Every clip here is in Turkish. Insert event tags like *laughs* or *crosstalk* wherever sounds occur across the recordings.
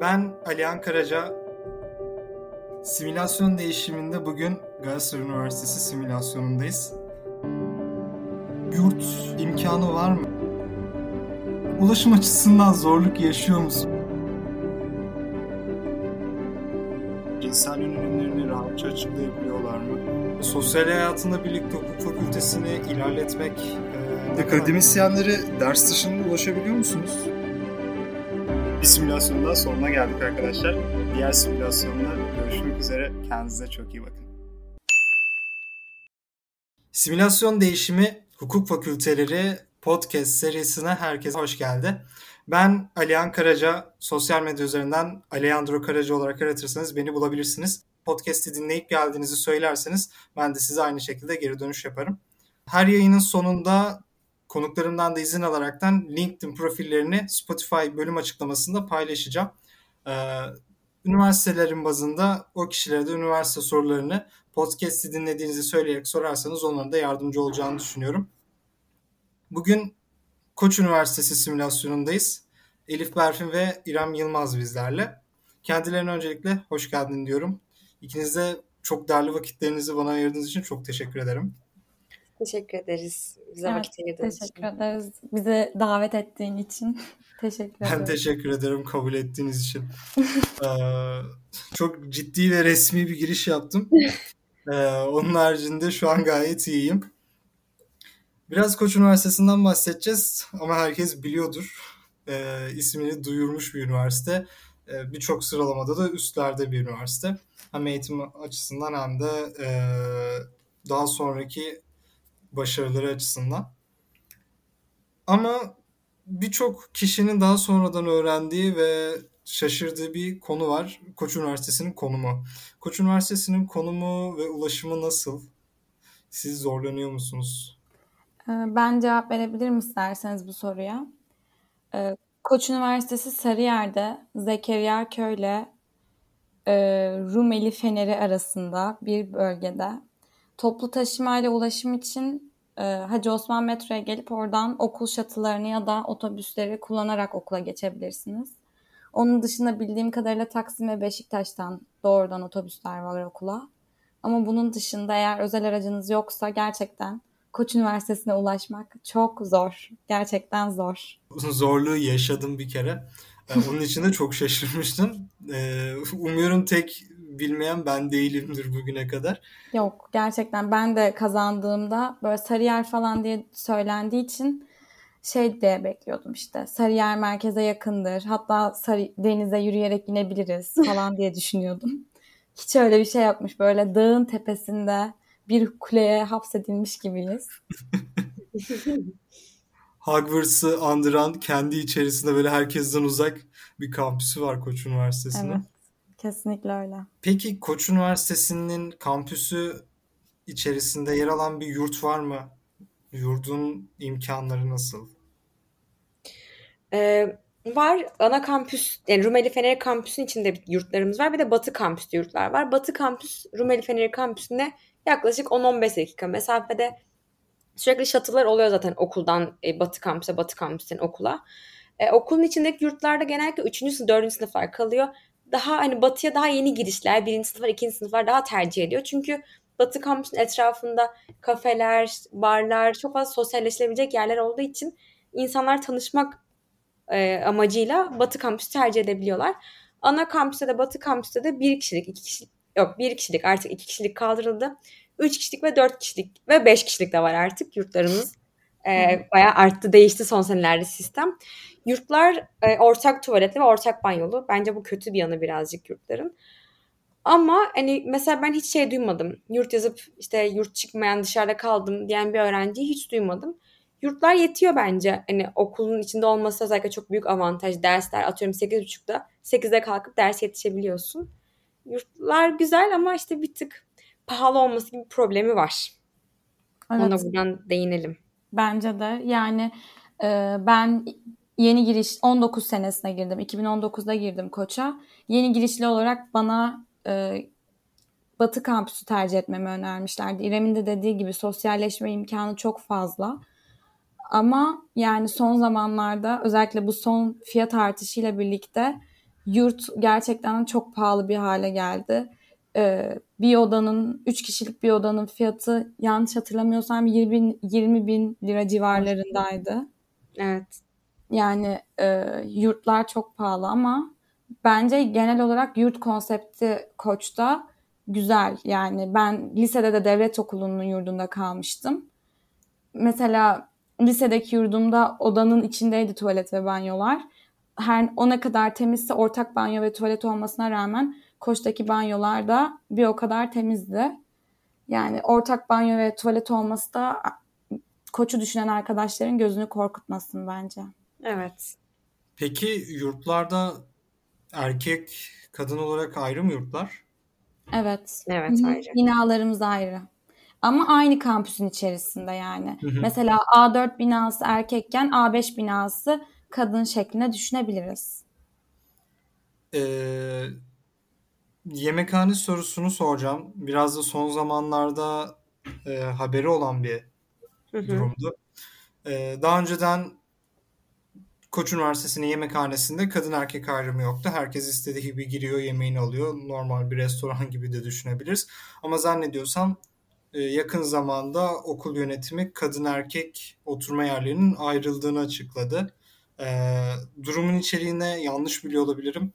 Ben Alihan Karaca. Simülasyon değişiminde bugün Galatasaray Üniversitesi simülasyonundayız. Yurt imkanı var mı? Ulaşım açısından zorluk yaşıyor musun? İnsan yönelimlerini rahatça açıklayabiliyorlar mı? Sosyal hayatında birlikte hukuk fakültesini ilerletmek... E, Akademisyenlere ders dışında ulaşabiliyor musunuz? Bir simülasyonun daha sonuna geldik arkadaşlar. Diğer simülasyonda görüşmek üzere. Kendinize çok iyi bakın. Simülasyon Değişimi Hukuk Fakülteleri podcast serisine herkese hoş geldi. Ben Alihan Karaca, sosyal medya üzerinden Alejandro Karaca olarak aratırsanız beni bulabilirsiniz. Podcast'i dinleyip geldiğinizi söylerseniz ben de size aynı şekilde geri dönüş yaparım. Her yayının sonunda konuklarımdan da izin alaraktan LinkedIn profillerini Spotify bölüm açıklamasında paylaşacağım. Ee, üniversitelerin bazında o kişilere de üniversite sorularını podcast'i dinlediğinizi söyleyerek sorarsanız onların da yardımcı olacağını düşünüyorum. Bugün Koç Üniversitesi simülasyonundayız. Elif Berfin ve İrem Yılmaz bizlerle. Kendilerine öncelikle hoş geldin diyorum. İkiniz de çok değerli vakitlerinizi bana ayırdığınız için çok teşekkür ederim. Teşekkür ederiz. Bize evet, vakit ayırdığın teşekkür için. ederiz. Bize davet ettiğin için. *laughs* teşekkür ederim. Ben teşekkür ederim kabul ettiğiniz için. *laughs* ee, çok ciddi ve resmi bir giriş yaptım. *laughs* Ee, onun haricinde şu an gayet iyiyim. Biraz Koç Üniversitesi'nden bahsedeceğiz ama herkes biliyordur. Ee, ismini duyurmuş bir üniversite. Ee, Birçok sıralamada da üstlerde bir üniversite. Hem eğitim açısından hem de e, daha sonraki başarıları açısından. Ama birçok kişinin daha sonradan öğrendiği ve şaşırdığı bir konu var. Koç Üniversitesi'nin konumu. Koç Üniversitesi'nin konumu ve ulaşımı nasıl? Siz zorlanıyor musunuz? Ee, ben cevap verebilirim isterseniz bu soruya. Ee, Koç Üniversitesi Sarıyer'de Zekeriya Köy'le e, Rumeli Feneri arasında bir bölgede toplu taşıma ile ulaşım için e, Hacı Osman metroya gelip oradan okul şatılarını ya da otobüsleri kullanarak okula geçebilirsiniz. Onun dışında bildiğim kadarıyla Taksim ve Beşiktaş'tan doğrudan otobüsler var okula. Ama bunun dışında eğer özel aracınız yoksa gerçekten Koç Üniversitesi'ne ulaşmak çok zor. Gerçekten zor. *laughs* Zorluğu yaşadım bir kere. Onun için de çok şaşırmıştım. Ee, umuyorum tek bilmeyen ben değilimdir bugüne kadar. Yok gerçekten ben de kazandığımda böyle Sarıyer falan diye söylendiği için şey diye bekliyordum işte. Sarıyer merkeze yakındır. Hatta Sarı, denize yürüyerek inebiliriz falan diye *laughs* düşünüyordum. Hiç öyle bir şey yapmış. Böyle dağın tepesinde bir kuleye hapsedilmiş gibiyiz. *laughs* Hogwarts'ı andıran kendi içerisinde böyle herkesten uzak bir kampüsü var Koç Üniversitesi'nin. Evet. Kesinlikle öyle. Peki Koç Üniversitesi'nin kampüsü içerisinde yer alan bir yurt var mı? Yurdun imkanları nasıl? Ee, var. Ana kampüs, yani Rumeli Feneri kampüsün içinde yurtlarımız var. Bir de Batı kampüste yurtlar var. Batı kampüs, Rumeli Feneri kampüsüne yaklaşık 10-15 dakika mesafede sürekli şatılar oluyor zaten okuldan e, Batı kampüse, Batı kampüsten okula. E, okulun içindeki yurtlarda genellikle 3. sınıf, 4. sınıflar kalıyor daha hani batıya daha yeni girişler, birinci sınıflar, ikinci sınıflar daha tercih ediyor. Çünkü Batı kampüsün etrafında kafeler, barlar, çok fazla sosyalleşilebilecek yerler olduğu için insanlar tanışmak e, amacıyla Batı kampüsü tercih edebiliyorlar. Ana kampüste de Batı kampüste de bir kişilik, iki kişilik, yok bir kişilik artık iki kişilik kaldırıldı. Üç kişilik ve dört kişilik ve beş kişilik de var artık yurtlarımız. E, bayağı arttı, değişti son senelerde sistem. Yurtlar e, ortak tuvaletli ve ortak banyolu. Bence bu kötü bir yanı birazcık yurtların. Ama hani mesela ben hiç şey duymadım. Yurt yazıp işte yurt çıkmayan dışarıda kaldım diyen bir öğrenciyi hiç duymadım. Yurtlar yetiyor bence. Hani okulun içinde olması özellikle çok büyük avantaj. Dersler atıyorum 8.30'da 8'de kalkıp ders yetişebiliyorsun. Yurtlar güzel ama işte bir tık pahalı olması gibi bir problemi var. Evet. Ona buradan değinelim. Bence de yani e, ben yeni giriş 19 senesine girdim. 2019'da girdim koça. Yeni girişli olarak bana e, Batı kampüsü tercih etmemi önermişlerdi. İrem'in de dediği gibi sosyalleşme imkanı çok fazla. Ama yani son zamanlarda özellikle bu son fiyat artışıyla birlikte yurt gerçekten çok pahalı bir hale geldi. Ee, bir odanın, 3 kişilik bir odanın fiyatı yanlış hatırlamıyorsam 20 bin, 20 bin lira civarlarındaydı. Evet. Yani e, yurtlar çok pahalı ama bence genel olarak yurt konsepti Koç'ta güzel. Yani ben lisede de devlet okulunun yurdunda kalmıştım. Mesela lisedeki yurdumda odanın içindeydi tuvalet ve banyolar. Her o ne kadar temizse ortak banyo ve tuvalet olmasına rağmen Koç'taki banyolar da bir o kadar temizdi. Yani ortak banyo ve tuvalet olması da Koç'u düşünen arkadaşların gözünü korkutmasın bence. Evet. Peki yurtlarda erkek kadın olarak ayrı mı yurtlar? Evet. Evet ayrı. Binalarımız ayrı. Ama aynı kampüsün içerisinde yani. Mesela A4 binası erkekken A5 binası kadın şeklinde düşünebiliriz. Ee, yemekhane sorusunu soracağım. Biraz da son zamanlarda e, haberi olan bir durumdu. Ee, daha önceden Koç Üniversitesi'nin yemekhanesinde kadın erkek ayrımı yoktu. Herkes istediği gibi giriyor, yemeğini alıyor. Normal bir restoran gibi de düşünebiliriz. Ama zannediyorsam e, yakın zamanda okul yönetimi kadın erkek oturma yerlerinin ayrıldığını açıkladı. Ee, durumun içeriğine yanlış biliyor olabilirim.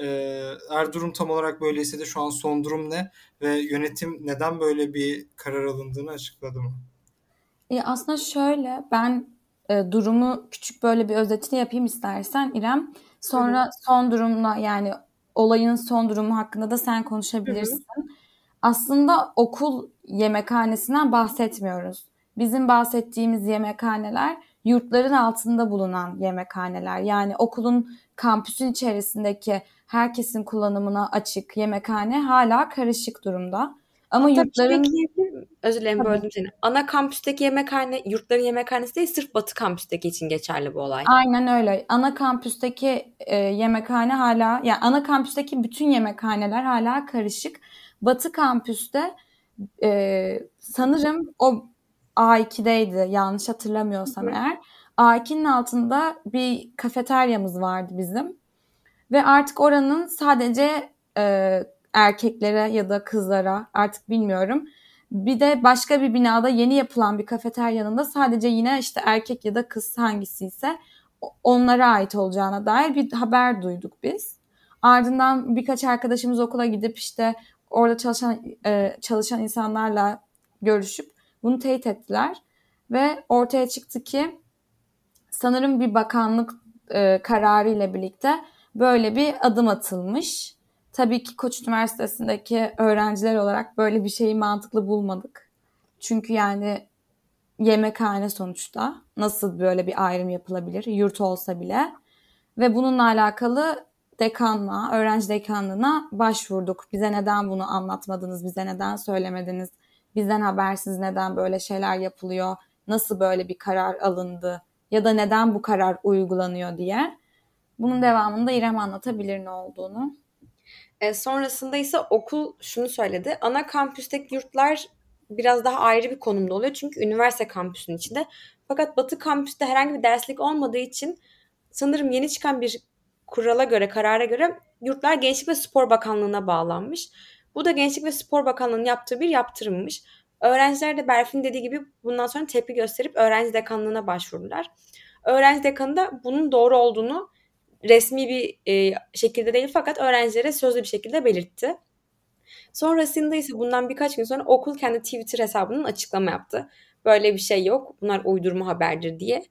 Ee, eğer durum tam olarak böyleyse de şu an son durum ne ve yönetim neden böyle bir karar alındığını açıkladı mı? E aslında şöyle ben e, durumu küçük böyle bir özetini yapayım istersen İrem. Sonra son durumla yani olayın son durumu hakkında da sen konuşabilirsin. Aslında okul yemekhanesinden bahsetmiyoruz. Bizim bahsettiğimiz yemekhaneler yurtların altında bulunan yemekhaneler. Yani okulun kampüsün içerisindeki herkesin kullanımına açık yemekhane hala karışık durumda. Ama Hatta şey yurtların? Özür dilerim böldüm seni. Ana kampüsteki yemekhane, yurtların yemekhanesi değil sırf batı kampüsteki için geçerli bu olay. Aynen öyle. Ana kampüsteki e, yemekhane hala, yani ana kampüsteki bütün yemekhaneler hala karışık. Batı kampüste e, sanırım o A2'deydi yanlış hatırlamıyorsam Hı hı. eğer. A2'nin altında bir kafeteryamız vardı bizim. Ve artık oranın sadece e, erkeklere ya da kızlara artık bilmiyorum. Bir de başka bir binada yeni yapılan bir kafeteryanın da sadece yine işte erkek ya da kız hangisi ise onlara ait olacağına dair bir haber duyduk biz. Ardından birkaç arkadaşımız okula gidip işte orada çalışan e, çalışan insanlarla görüşüp bunu teyit ettiler ve ortaya çıktı ki sanırım bir bakanlık e, kararı ile birlikte böyle bir adım atılmış. Tabii ki Koç Üniversitesi'ndeki öğrenciler olarak böyle bir şeyi mantıklı bulmadık. Çünkü yani yemekhane sonuçta nasıl böyle bir ayrım yapılabilir yurt olsa bile. Ve bununla alakalı dekanlığa, öğrenci dekanlığına başvurduk. Bize neden bunu anlatmadınız, bize neden söylemediniz, bizden habersiz neden böyle şeyler yapılıyor, nasıl böyle bir karar alındı ya da neden bu karar uygulanıyor diye. Bunun devamında İrem anlatabilir ne olduğunu. E, sonrasında ise okul şunu söyledi. Ana kampüsteki yurtlar biraz daha ayrı bir konumda oluyor. Çünkü üniversite kampüsünün içinde. Fakat Batı kampüste herhangi bir derslik olmadığı için sanırım yeni çıkan bir kurala göre, karara göre yurtlar Gençlik ve Spor Bakanlığı'na bağlanmış. Bu da Gençlik ve Spor Bakanlığı'nın yaptığı bir yaptırımmış. Öğrenciler de Berfin dediği gibi bundan sonra tepki gösterip öğrenci dekanlığına başvurdular. Öğrenci dekanı da bunun doğru olduğunu resmi bir e, şekilde değil fakat öğrencilere sözlü bir şekilde belirtti. Sonrasında ise bundan birkaç gün sonra okul kendi Twitter hesabının açıklama yaptı. Böyle bir şey yok. Bunlar uydurma haberdir diye.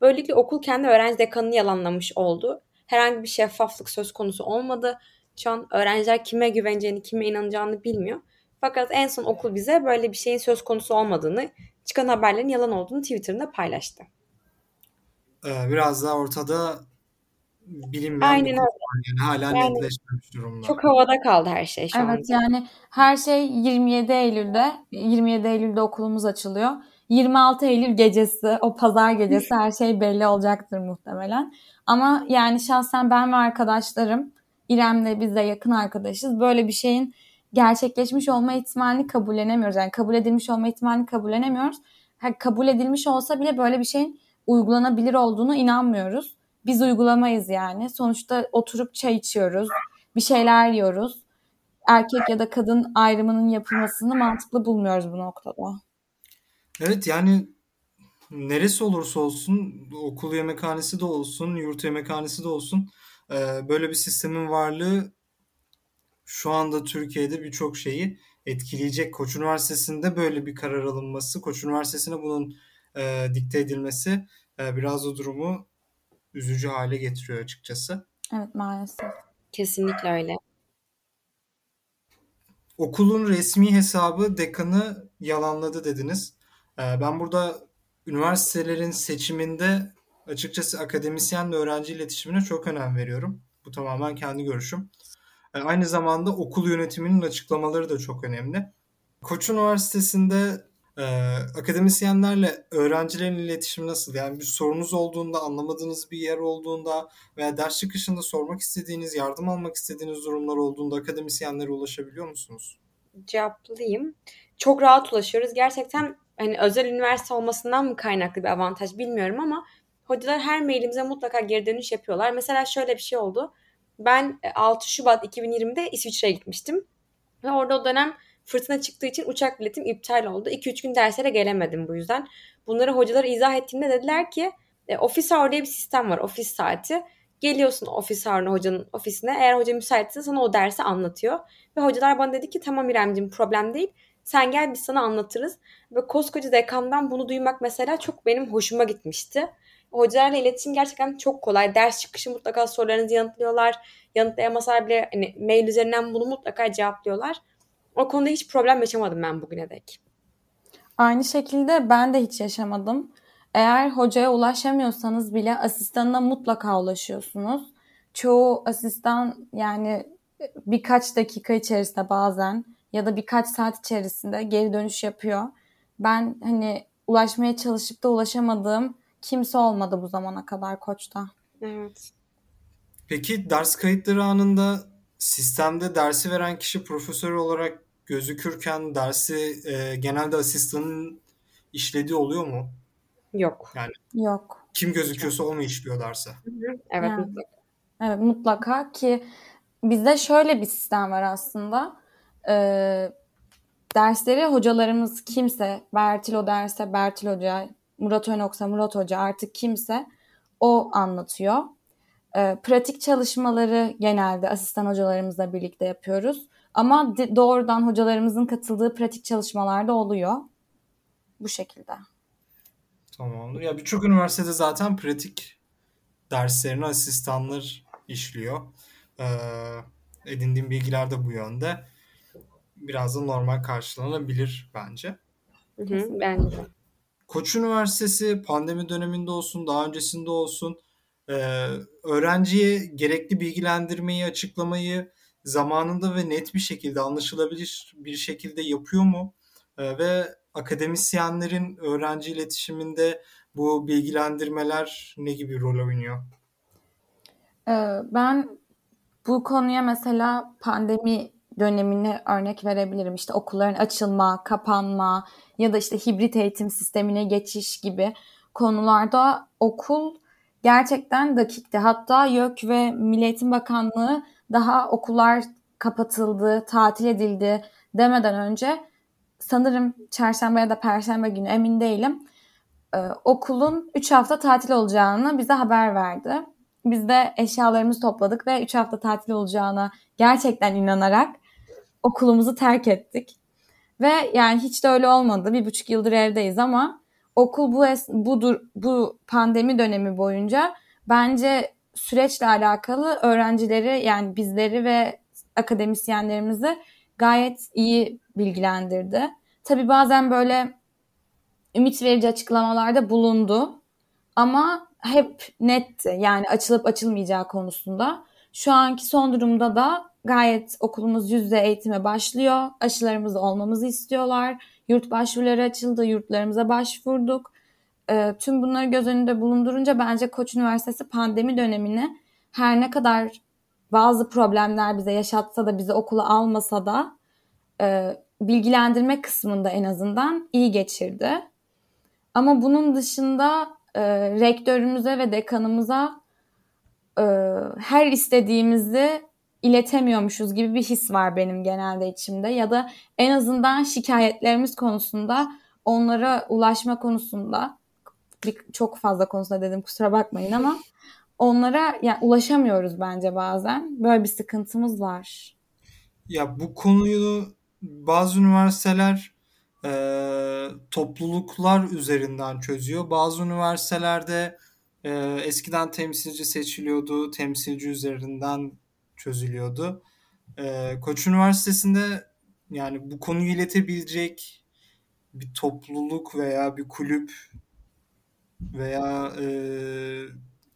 Böylelikle okul kendi öğrenci dekanını yalanlamış oldu. Herhangi bir şeffaflık söz konusu olmadı. Şu an öğrenciler kime güveneceğini, kime inanacağını bilmiyor. Fakat en son okul bize böyle bir şeyin söz konusu olmadığını, çıkan haberlerin yalan olduğunu Twitter'ında paylaştı. Ee, biraz daha ortada bilinmeyen Aynen bir öyle. Yani hala Yani netleşmemiş durumda. çok havada kaldı her şey şu Evet anda. yani her şey 27 Eylül'de 27 Eylül'de okulumuz açılıyor. 26 Eylül gecesi o pazar gecesi her şey belli olacaktır muhtemelen. Ama yani şahsen ben ve arkadaşlarım İrem'le biz de yakın arkadaşız. Böyle bir şeyin gerçekleşmiş olma ihtimalini kabullenemiyoruz. Yani kabul edilmiş olma ihtimalini kabullenemiyoruz. Ha, kabul edilmiş olsa bile böyle bir şeyin uygulanabilir olduğunu inanmıyoruz. biz uygulamayız yani. Sonuçta oturup çay içiyoruz, bir şeyler yiyoruz. Erkek ya da kadın ayrımının yapılmasını mantıklı bulmuyoruz bu noktada. Evet yani neresi olursa olsun okul yemekhanesi de olsun, yurt yemekhanesi de olsun böyle bir sistemin varlığı şu anda Türkiye'de birçok şeyi etkileyecek. Koç Üniversitesi'nde böyle bir karar alınması, Koç Üniversitesi'ne bunun e, dikte edilmesi e, biraz o durumu üzücü hale getiriyor açıkçası. Evet maalesef. Kesinlikle öyle. Okulun resmi hesabı dekanı yalanladı dediniz. E, ben burada üniversitelerin seçiminde açıkçası akademisyenle öğrenci iletişimine çok önem veriyorum. Bu tamamen kendi görüşüm. E, aynı zamanda okul yönetiminin açıklamaları da çok önemli. Koç Üniversitesi'nde e, akademisyenlerle öğrencilerin iletişimi nasıl? Yani bir sorunuz olduğunda, anlamadığınız bir yer olduğunda veya ders çıkışında sormak istediğiniz, yardım almak istediğiniz durumlar olduğunda akademisyenlere ulaşabiliyor musunuz? Cevaplayayım. Çok rahat ulaşıyoruz. Gerçekten hani özel üniversite olmasından mı kaynaklı bir avantaj bilmiyorum ama hocalar her mailimize mutlaka geri dönüş yapıyorlar. Mesela şöyle bir şey oldu. Ben 6 Şubat 2020'de İsviçre'ye gitmiştim. Ve orada o dönem fırtına çıktığı için uçak biletim iptal oldu. 2-3 gün derslere gelemedim bu yüzden. Bunları hocalara izah ettiğimde dediler ki e, ofis hour diye bir sistem var. Ofis saati. Geliyorsun ofis hour'una hocanın ofisine. Eğer hoca müsaitse sana o dersi anlatıyor. Ve hocalar bana dedi ki tamam İremciğim problem değil. Sen gel biz sana anlatırız. Ve koskoca dekandan bunu duymak mesela çok benim hoşuma gitmişti. Hocalarla iletişim gerçekten çok kolay. Ders çıkışı mutlaka sorularınızı yanıtlıyorlar. Yanıtlayamasalar bile hani mail üzerinden bunu mutlaka cevaplıyorlar. O konuda hiç problem yaşamadım ben bugüne dek. Aynı şekilde ben de hiç yaşamadım. Eğer hocaya ulaşamıyorsanız bile asistanına mutlaka ulaşıyorsunuz. Çoğu asistan yani birkaç dakika içerisinde bazen ya da birkaç saat içerisinde geri dönüş yapıyor. Ben hani ulaşmaya çalışıp da ulaşamadığım kimse olmadı bu zamana kadar koçta. Evet. Peki ders kayıtları anında sistemde dersi veren kişi profesör olarak gözükürken dersi e, genelde asistanın işlediği oluyor mu? Yok. Yani Yok. kim gözüküyorsa o mu işliyor derse? Evet Yani. mutlaka. Evet mutlaka ki bizde şöyle bir sistem var aslında. Ee, dersleri hocalarımız kimse, Bertil o derse Bertil Hoca, Murat Önoksa Murat Hoca artık kimse o anlatıyor. Ee, pratik çalışmaları genelde asistan hocalarımızla birlikte yapıyoruz. Ama di- doğrudan hocalarımızın katıldığı pratik çalışmalarda oluyor. Bu şekilde. Tamamdır. Ya birçok üniversitede zaten pratik derslerini asistanlar işliyor. Ee, edindiğim bilgiler de bu yönde. Biraz da normal karşılanabilir bence. Hı hı, bence de. Koç Üniversitesi pandemi döneminde olsun, daha öncesinde olsun e, öğrenciye gerekli bilgilendirmeyi, açıklamayı zamanında ve net bir şekilde, anlaşılabilir bir şekilde yapıyor mu? E, ve akademisyenlerin öğrenci iletişiminde bu bilgilendirmeler ne gibi rol oynuyor? Ee, ben bu konuya mesela pandemi dönemini örnek verebilirim. İşte okulların açılma, kapanma ya da işte hibrit eğitim sistemine geçiş gibi konularda okul gerçekten dakikti. Hatta YÖK ve Milli Eğitim Bakanlığı daha okullar kapatıldı, tatil edildi demeden önce sanırım çarşamba ya da perşembe günü emin değilim. Ee, okulun 3 hafta tatil olacağını bize haber verdi. Biz de eşyalarımızı topladık ve 3 hafta tatil olacağına gerçekten inanarak okulumuzu terk ettik. Ve yani hiç de öyle olmadı. Bir buçuk yıldır evdeyiz ama okul bu es- bu bu pandemi dönemi boyunca bence süreçle alakalı öğrencileri yani bizleri ve akademisyenlerimizi gayet iyi bilgilendirdi. Tabii bazen böyle ümit verici açıklamalarda bulundu ama hep netti yani açılıp açılmayacağı konusunda. Şu anki son durumda da gayet okulumuz yüzde eğitime başlıyor. Aşılarımız olmamızı istiyorlar. Yurt başvuruları açıldı. Yurtlarımıza başvurduk. E, tüm bunları göz önünde bulundurunca bence Koç Üniversitesi pandemi dönemini her ne kadar bazı problemler bize yaşatsa da bizi okula almasa da e, bilgilendirme kısmında en azından iyi geçirdi. Ama bunun dışında e, rektörümüze ve dekanımıza e, her istediğimizi iletemiyormuşuz gibi bir his var benim genelde içimde ya da en azından şikayetlerimiz konusunda onlara ulaşma konusunda bir, çok fazla konusunda dedim kusura bakmayın ama onlara yani ulaşamıyoruz bence bazen. Böyle bir sıkıntımız var. Ya bu konuyu bazı üniversiteler e, topluluklar üzerinden çözüyor. Bazı üniversitelerde e, eskiden temsilci seçiliyordu, temsilci üzerinden çözülüyordu. E, Koç Üniversitesi'nde yani bu konuyu iletebilecek bir topluluk veya bir kulüp veya e,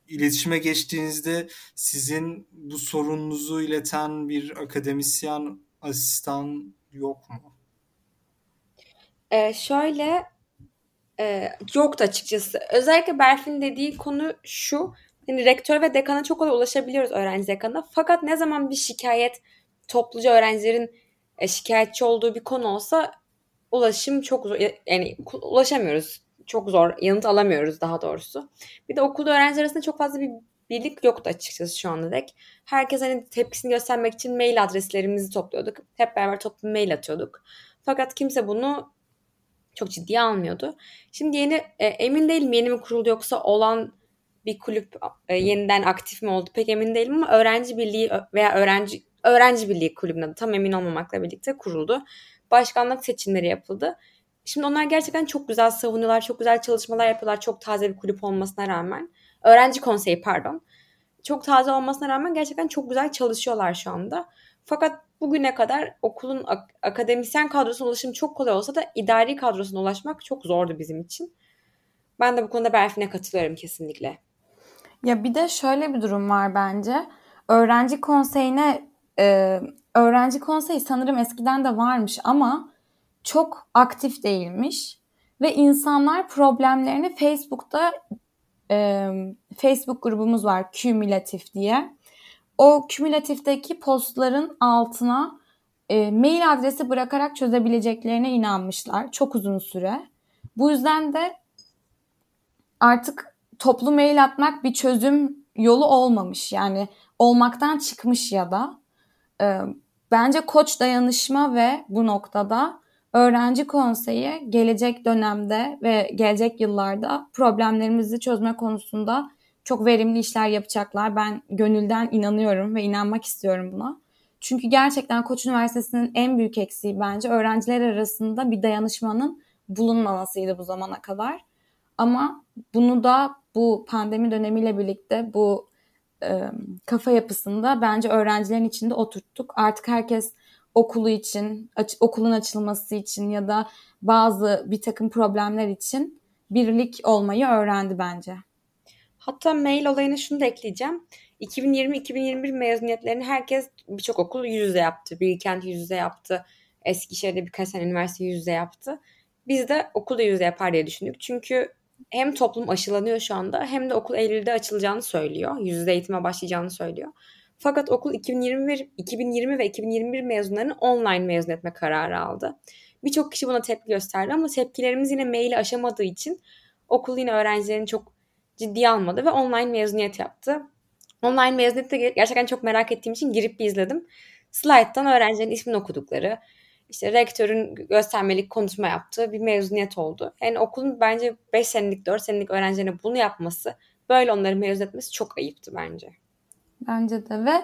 iletişime geçtiğinizde sizin bu sorununuzu ileten bir akademisyen asistan yok mu? Ee, şöyle e, yoktu açıkçası. Özellikle Berfin dediği konu şu. Yani rektör ve dekana çok kolay ulaşabiliyoruz öğrenci dekana. Fakat ne zaman bir şikayet topluca öğrencilerin e, şikayetçi olduğu bir konu olsa ulaşım çok zor. Yani ulaşamıyoruz. Çok zor. Yanıt alamıyoruz daha doğrusu. Bir de okulda öğrenci arasında çok fazla bir birlik yoktu açıkçası şu anda dek. Herkes hani tepkisini göstermek için mail adreslerimizi topluyorduk. Hep beraber toplu mail atıyorduk. Fakat kimse bunu çok ciddiye almıyordu. Şimdi yeni e, emin değilim yeni mi kuruldu yoksa olan bir kulüp e, yeniden aktif mi oldu pek emin değilim ama öğrenci birliği veya öğrenci öğrenci birliği kulübünün adı tam emin olmamakla birlikte kuruldu. Başkanlık seçimleri yapıldı. Şimdi onlar gerçekten çok güzel savunuyorlar, çok güzel çalışmalar yapıyorlar. Çok taze bir kulüp olmasına rağmen. Öğrenci konseyi pardon. Çok taze olmasına rağmen gerçekten çok güzel çalışıyorlar şu anda. Fakat bugüne kadar okulun ak- akademisyen kadrosuna ulaşım çok kolay olsa da idari kadrosuna ulaşmak çok zordu bizim için. Ben de bu konuda Berfin'e katılıyorum kesinlikle. Ya bir de şöyle bir durum var bence. Öğrenci konseyine e, öğrenci konseyi sanırım eskiden de varmış ama çok aktif değilmiş ve insanlar problemlerini Facebook'ta e, Facebook grubumuz var kümülatif diye. O kümülatifteki postların altına e, mail adresi bırakarak çözebileceklerine inanmışlar çok uzun süre. Bu yüzden de artık toplu mail atmak bir çözüm yolu olmamış. Yani olmaktan çıkmış ya da. E, bence koç dayanışma ve bu noktada öğrenci konseyi gelecek dönemde ve gelecek yıllarda problemlerimizi çözme konusunda çok verimli işler yapacaklar. Ben gönülden inanıyorum ve inanmak istiyorum buna. Çünkü gerçekten Koç Üniversitesi'nin en büyük eksiği bence öğrenciler arasında bir dayanışmanın bulunmamasıydı bu zamana kadar. Ama bunu da bu pandemi dönemiyle birlikte bu e, kafa yapısında bence öğrencilerin içinde oturttuk. Artık herkes okulu için, aç, okulun açılması için ya da bazı bir takım problemler için birlik olmayı öğrendi bence. Hatta mail olayına şunu da ekleyeceğim. 2020-2021 mezuniyetlerini herkes birçok okul yüz yüze yaptı. Bilkent yüz yüze yaptı. Eskişehir'de birkaç tane üniversite yüz yüze yaptı. Biz de okulda yüz yüze yapar diye düşündük. Çünkü hem toplum aşılanıyor şu anda hem de okul Eylül'de açılacağını söylüyor. Yüz yüze eğitime başlayacağını söylüyor. Fakat okul 2021, 2020 ve 2021 mezunlarını online mezun etme kararı aldı. Birçok kişi buna tepki gösterdi ama tepkilerimiz yine maili aşamadığı için okul yine öğrencilerin çok ciddiye almadı ve online mezuniyet yaptı. Online mezuniyette gerçekten çok merak ettiğim için girip bir izledim. Slide'dan öğrencilerin ismini okudukları, işte rektörün göstermelik konuşma yaptığı bir mezuniyet oldu. Yani okulun bence 5 senelik, 4 senelik öğrencilerine bunu yapması, böyle onları mezun etmesi çok ayıptı bence. Bence de ve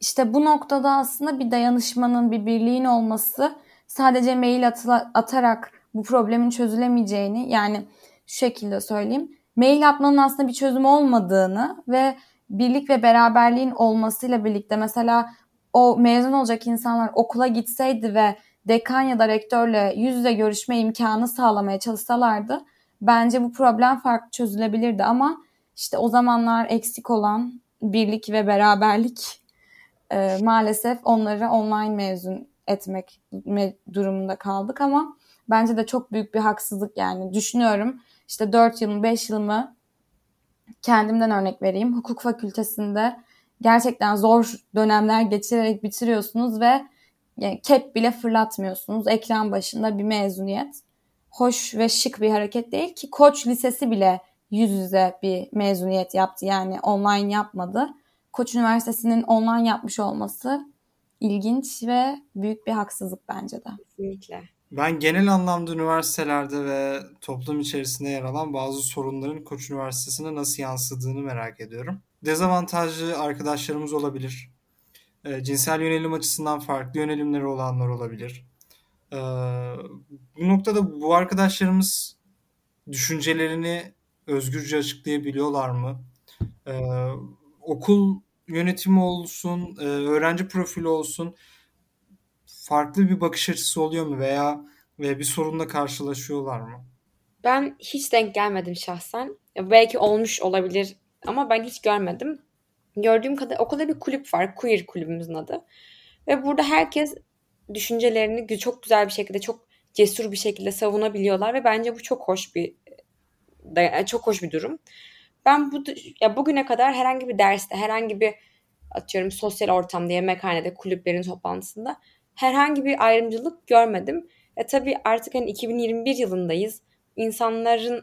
işte bu noktada aslında bir dayanışmanın, bir birliğin olması sadece mail atıla, atarak bu problemin çözülemeyeceğini yani şu şekilde söyleyeyim. Mail atmanın aslında bir çözüm olmadığını ve birlik ve beraberliğin olmasıyla birlikte mesela o mezun olacak insanlar okula gitseydi ve dekan ya da rektörle yüz yüze görüşme imkanı sağlamaya çalışsalardı bence bu problem farklı çözülebilirdi. Ama işte o zamanlar eksik olan birlik ve beraberlik e, maalesef onları online mezun etmek durumunda kaldık. Ama bence de çok büyük bir haksızlık yani. Düşünüyorum işte 4 yıl mı 5 yıl mı kendimden örnek vereyim hukuk fakültesinde gerçekten zor dönemler geçirerek bitiriyorsunuz ve yani kep bile fırlatmıyorsunuz ekran başında bir mezuniyet hoş ve şık bir hareket değil ki koç lisesi bile yüz yüze bir mezuniyet yaptı. Yani online yapmadı. Koç Üniversitesi'nin online yapmış olması ilginç ve büyük bir haksızlık bence de. Kesinlikle. Ben genel anlamda üniversitelerde ve toplum içerisinde yer alan bazı sorunların Koç Üniversitesi'ne nasıl yansıdığını merak ediyorum. Dezavantajlı arkadaşlarımız olabilir. E, cinsel yönelim açısından farklı yönelimleri olanlar olabilir. E, bu noktada bu arkadaşlarımız düşüncelerini özgürce açıklayabiliyorlar mı? E, okul yönetimi olsun, e, öğrenci profili olsun farklı bir bakış açısı oluyor mu veya ve bir sorunla karşılaşıyorlar mı? Ben hiç denk gelmedim şahsen. Belki olmuş olabilir ama ben hiç görmedim. Gördüğüm kadar okulda bir kulüp var. Queer kulübümüzün adı. Ve burada herkes düşüncelerini çok güzel bir şekilde, çok cesur bir şekilde savunabiliyorlar ve bence bu çok hoş bir çok hoş bir durum. Ben bu ya bugüne kadar herhangi bir derste, herhangi bir atıyorum sosyal ortamda, yemekhanede, kulüplerin toplantısında herhangi bir ayrımcılık görmedim. E tabii artık hani 2021 yılındayız. İnsanların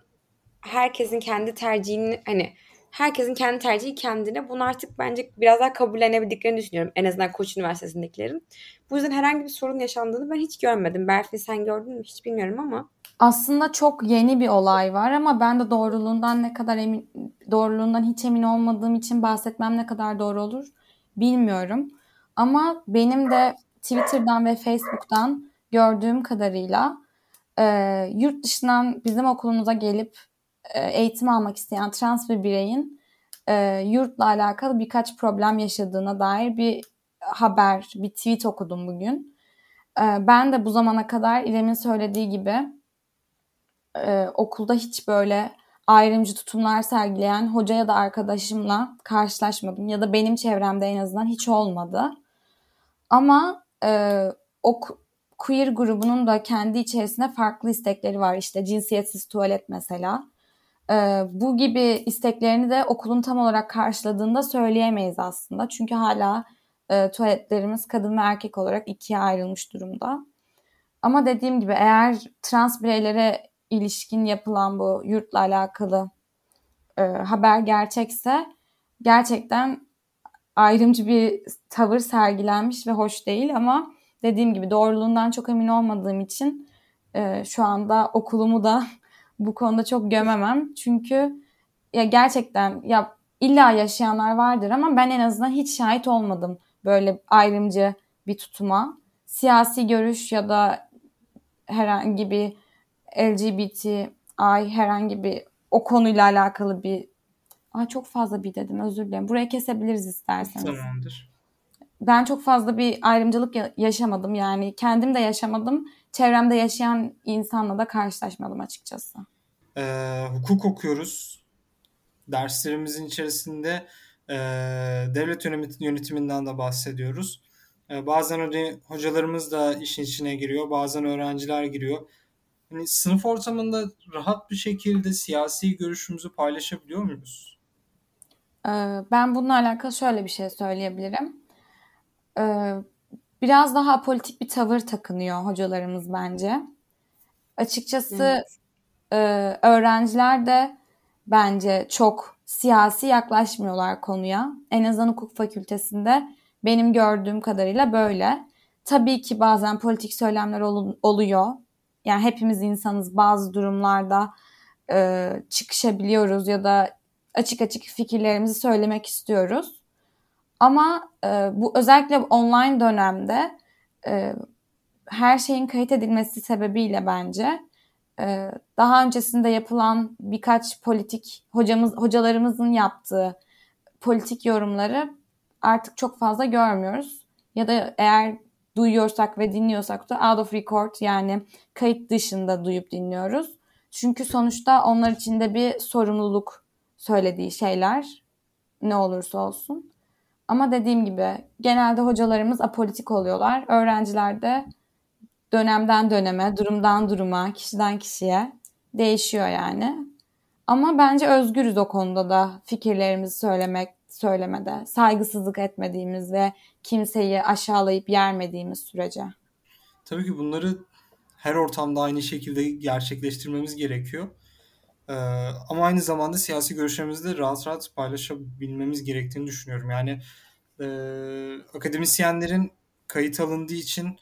herkesin kendi tercihini hani herkesin kendi tercihi kendine. Bunu artık bence biraz daha kabullenebildiklerini düşünüyorum. En azından Koç Üniversitesi'ndekilerin. Bu yüzden herhangi bir sorun yaşandığını ben hiç görmedim. Berfin sen gördün mü hiç bilmiyorum ama. Aslında çok yeni bir olay var ama ben de doğruluğundan ne kadar emin doğruluğundan hiç emin olmadığım için bahsetmem ne kadar doğru olur bilmiyorum. Ama benim de Twitter'dan ve Facebook'tan gördüğüm kadarıyla e, yurt dışından bizim okulumuza gelip e, eğitim almak isteyen trans bir bireyin e, yurtla alakalı birkaç problem yaşadığına dair bir haber, bir tweet okudum bugün. E, ben de bu zamana kadar İrem'in söylediği gibi e, okulda hiç böyle ayrımcı tutumlar sergileyen hoca ya da arkadaşımla karşılaşmadım. Ya da benim çevremde en azından hiç olmadı. Ama e, o queer grubunun da kendi içerisinde farklı istekleri var. İşte cinsiyetsiz tuvalet mesela. E, bu gibi isteklerini de okulun tam olarak karşıladığında söyleyemeyiz aslında. Çünkü hala e, tuvaletlerimiz kadın ve erkek olarak ikiye ayrılmış durumda. Ama dediğim gibi eğer trans bireylere ilişkin yapılan bu yurtla alakalı e, haber gerçekse gerçekten ayrımcı bir tavır sergilenmiş ve hoş değil ama dediğim gibi doğruluğundan çok emin olmadığım için e, şu anda okulumu da *laughs* bu konuda çok gömemem. Çünkü ya gerçekten ya illa yaşayanlar vardır ama ben en azından hiç şahit olmadım böyle ayrımcı bir tutuma. Siyasi görüş ya da herhangi bir LGBT ay herhangi bir o konuyla alakalı bir Ay çok fazla bir dedim özür dilerim. Buraya kesebiliriz isterseniz. Tamamdır. Ben çok fazla bir ayrımcılık yaşamadım yani. Kendim de yaşamadım. Çevremde yaşayan insanla da karşılaşmadım açıkçası. Ee, hukuk okuyoruz. Derslerimizin içerisinde e, devlet yönetiminden de bahsediyoruz. E, bazen hocalarımız da işin içine giriyor. Bazen öğrenciler giriyor. Hani sınıf ortamında rahat bir şekilde siyasi görüşümüzü paylaşabiliyor muyuz? Ee, ben bununla alakalı şöyle bir şey söyleyebilirim. Ee, biraz daha politik bir tavır takınıyor hocalarımız bence. Açıkçası evet. E, öğrenciler de bence çok siyasi yaklaşmıyorlar konuya. En azından hukuk fakültesinde benim gördüğüm kadarıyla böyle. Tabii ki bazen politik söylemler oluyor. Yani hepimiz insanız bazı durumlarda e, çıkışabiliyoruz ya da açık açık fikirlerimizi söylemek istiyoruz. Ama e, bu özellikle online dönemde e, her şeyin kayıt edilmesi sebebiyle bence e, daha öncesinde yapılan birkaç politik hocamız hocalarımızın yaptığı politik yorumları artık çok fazla görmüyoruz. Ya da eğer duyuyorsak ve dinliyorsak da out of record yani kayıt dışında duyup dinliyoruz. Çünkü sonuçta onlar için de bir sorumluluk söylediği şeyler ne olursa olsun. Ama dediğim gibi genelde hocalarımız apolitik oluyorlar. Öğrenciler de dönemden döneme, durumdan duruma, kişiden kişiye değişiyor yani. Ama bence özgürüz o konuda da fikirlerimizi söylemek, söylemede, saygısızlık etmediğimiz ve kimseyi aşağılayıp yermediğimiz sürece. Tabii ki bunları her ortamda aynı şekilde gerçekleştirmemiz gerekiyor. Ee, ama aynı zamanda siyasi görüşlerimizi de rahat rahat paylaşabilmemiz gerektiğini düşünüyorum. Yani e, akademisyenlerin kayıt alındığı için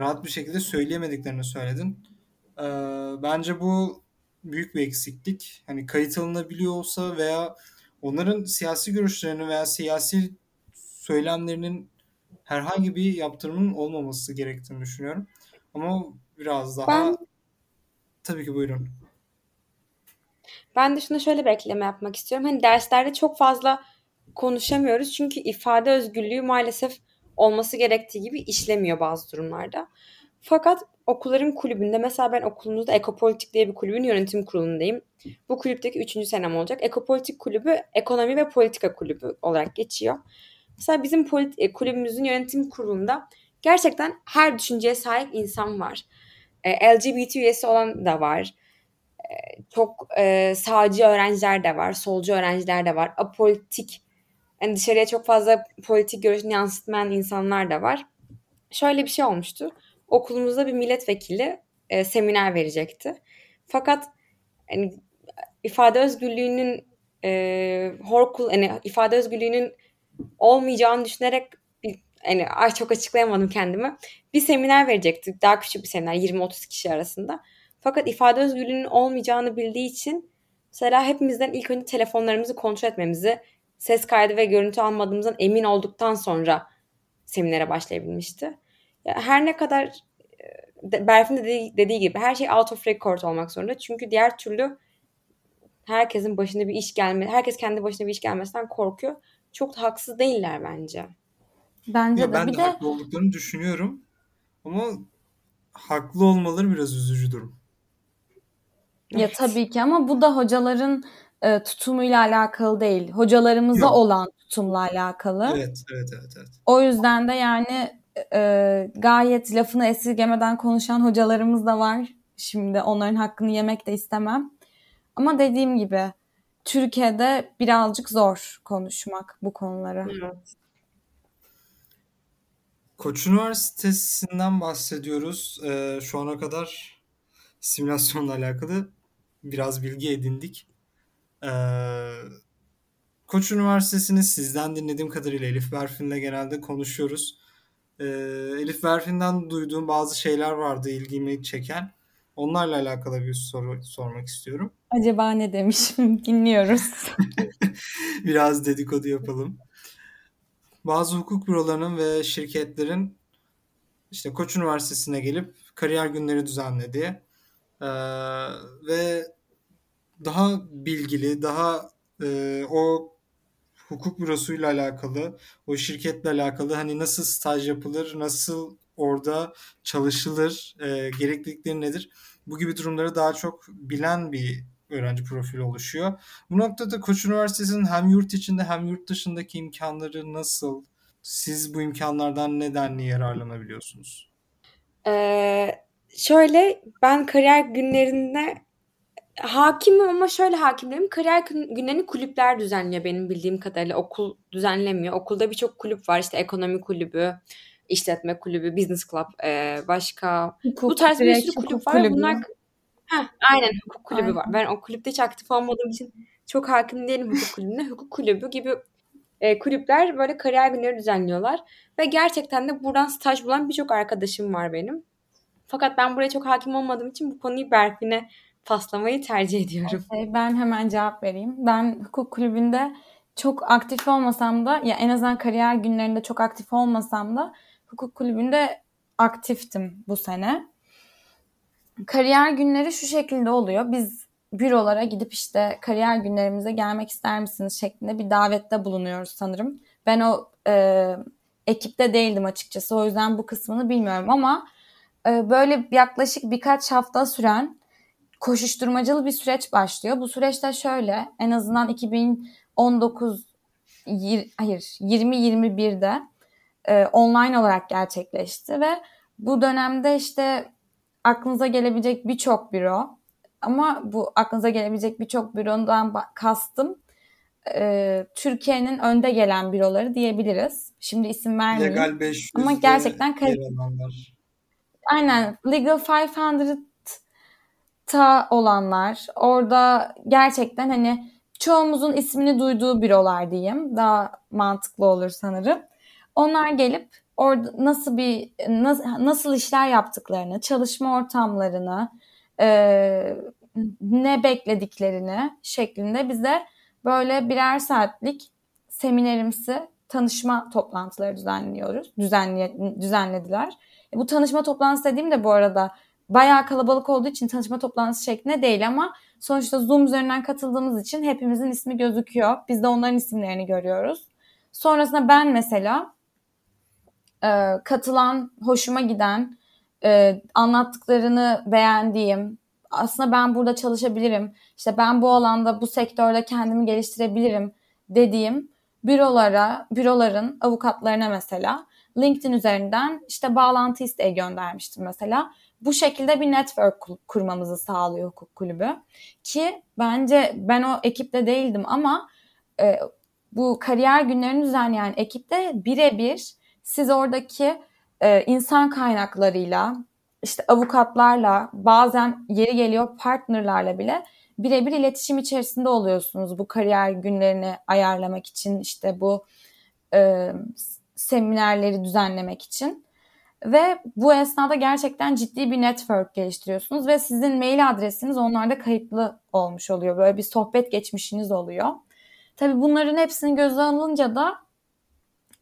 rahat bir şekilde söyleyemediklerini söyledin. Ee, bence bu büyük bir eksiklik. Hani kayıt alınabiliyor olsa veya onların siyasi görüşlerini veya siyasi söylemlerinin herhangi bir yaptırımın olmaması gerektiğini düşünüyorum. Ama biraz daha Ben tabii ki buyurun. Ben de şuna şöyle bir ekleme yapmak istiyorum. Hani derslerde çok fazla konuşamıyoruz çünkü ifade özgürlüğü maalesef olması gerektiği gibi işlemiyor bazı durumlarda. Fakat okulların kulübünde mesela ben okulumuzda Ekopolitik diye bir kulübün yönetim kurulundayım. Bu kulüpteki üçüncü senem olacak. Ekopolitik kulübü ekonomi ve politika kulübü olarak geçiyor. Mesela bizim polit- e, kulübümüzün yönetim kurulunda gerçekten her düşünceye sahip insan var. E, LGBT üyesi olan da var. Çok e, sağcı öğrenciler de var, solcu öğrenciler de var. Apolitik, yani dışarıya çok fazla politik görüşünü yansıtmayan insanlar da var. Şöyle bir şey olmuştu. Okulumuzda bir milletvekili e, seminer verecekti. Fakat yani, ifade özgürlüğünün e, hor kul- yani ifade özgürlüğünün olmayacağını düşünerek yani ay çok açıklayamadım kendimi. Bir seminer verecektik. Daha küçük bir seminer 20-30 kişi arasında. Fakat ifade özgürlüğünün olmayacağını bildiği için mesela hepimizden ilk önce telefonlarımızı kontrol etmemizi, ses kaydı ve görüntü almadığımızdan emin olduktan sonra seminere başlayabilmişti. Ya her ne kadar e, Berfin de dediği, dediği gibi her şey out of record olmak zorunda. Çünkü diğer türlü herkesin başına bir iş gelme, herkes kendi başına bir iş gelmesinden korkuyor. Çok da haksız değiller bence. Bence Ya de. ben Bir de de haklı olduklarını düşünüyorum. Ama haklı olmaları biraz üzücü durum. Ya Evet. tabii ki ama bu da hocaların e, tutumuyla alakalı değil. Hocalarımıza Yok. olan tutumla alakalı. Evet, evet, evet, evet. O yüzden de yani e, gayet lafını esirgemeden konuşan hocalarımız da var. Şimdi onların hakkını yemek de istemem. Ama dediğim gibi Türkiye'de birazcık zor konuşmak bu konuları. Evet. Koç Üniversitesi'nden bahsediyoruz. Ee, şu ana kadar simülasyonla alakalı biraz bilgi edindik. Ee, Koç Üniversitesi'ni sizden dinlediğim kadarıyla Elif Berfin'le genelde konuşuyoruz. Ee, Elif Berfin'den duyduğum bazı şeyler vardı ilgimi çeken. Onlarla alakalı bir soru sormak istiyorum. Acaba ne demişim? *laughs* Dinliyoruz. *laughs* Biraz dedikodu yapalım. Bazı hukuk bürolarının ve şirketlerin işte Koç Üniversitesi'ne gelip kariyer günleri düzenlediği ee, ve daha bilgili, daha e, o hukuk bürosuyla alakalı, o şirketle alakalı hani nasıl staj yapılır, nasıl orada çalışılır, e, gereklilikleri nedir? Bu gibi durumları daha çok bilen bir öğrenci profili oluşuyor. Bu noktada Koç Üniversitesi'nin hem yurt içinde hem yurt dışındaki imkanları nasıl? Siz bu imkanlardan nedenli yararlanabiliyorsunuz? Ee, şöyle ben kariyer günlerinde hakimim ama şöyle hakim değilim. Kariyer gün- günlerini kulüpler düzenliyor benim bildiğim kadarıyla. Okul düzenlemiyor. Okulda birçok kulüp var. İşte ekonomi kulübü, işletme kulübü, business club, e, başka bu Hukuk, tarz bir sürü kulüp hukuk var. kulübü. Bunlar Heh, aynen hukuk kulübü Aynen. var. Ben o kulüpte hiç aktif olmadığım için çok hakim değilim hukuk kulübüne. Hukuk kulübü gibi e, kulüpler böyle kariyer günleri düzenliyorlar. Ve gerçekten de buradan staj bulan birçok arkadaşım var benim. Fakat ben buraya çok hakim olmadığım için bu konuyu Berfin'e paslamayı tercih ediyorum. Okey, Ben hemen cevap vereyim. Ben hukuk kulübünde çok aktif olmasam da ya en azından kariyer günlerinde çok aktif olmasam da hukuk kulübünde aktiftim bu sene. Kariyer günleri şu şekilde oluyor. Biz bürolara gidip işte kariyer günlerimize gelmek ister misiniz şeklinde bir davette bulunuyoruz sanırım. Ben o e, ekipte değildim açıkçası. O yüzden bu kısmını bilmiyorum ama böyle yaklaşık birkaç hafta süren koşuşturmacalı bir süreç başlıyor. Bu süreçte şöyle en azından 2019 yir, hayır 2021'de e, online olarak gerçekleşti ve bu dönemde işte aklınıza gelebilecek birçok büro ama bu aklınıza gelebilecek birçok bürodan kastım e, Türkiye'nin önde gelen büroları diyebiliriz. Şimdi isim vermeyeyim. Legal Ama 500'de gerçekten yer kal- alanlar. Aynen Legal 500 ta olanlar, orada gerçekten hani çoğumuzun ismini duyduğu bürolar diyeyim. Daha mantıklı olur sanırım. Onlar gelip orada nasıl bir nasıl işler yaptıklarını, çalışma ortamlarını, e, ne beklediklerini şeklinde bize böyle birer saatlik seminerimsi tanışma toplantıları düzenliyoruz. Düzenli, düzenlediler. E, bu tanışma toplantısı dediğim de bu arada bayağı kalabalık olduğu için tanışma toplantısı şeklinde değil ama sonuçta Zoom üzerinden katıldığımız için hepimizin ismi gözüküyor. Biz de onların isimlerini görüyoruz. Sonrasında ben mesela e, katılan, hoşuma giden, e, anlattıklarını beğendiğim, aslında ben burada çalışabilirim, işte ben bu alanda, bu sektörde kendimi geliştirebilirim dediğim bürolara, büroların avukatlarına mesela LinkedIn üzerinden işte bağlantı isteği göndermiştim mesela. Bu şekilde bir network kurmamızı sağlıyor hukuk kulübü. Ki bence ben o ekipte değildim ama e, bu kariyer günlerini düzenleyen ekipte birebir siz oradaki e, insan kaynaklarıyla, işte avukatlarla, bazen yeri geliyor partnerlarla bile birebir iletişim içerisinde oluyorsunuz bu kariyer günlerini ayarlamak için, işte bu e, seminerleri düzenlemek için. Ve bu esnada gerçekten ciddi bir network geliştiriyorsunuz ve sizin mail adresiniz onlarda kayıtlı olmuş oluyor. Böyle bir sohbet geçmişiniz oluyor. Tabii bunların hepsini göze alınca da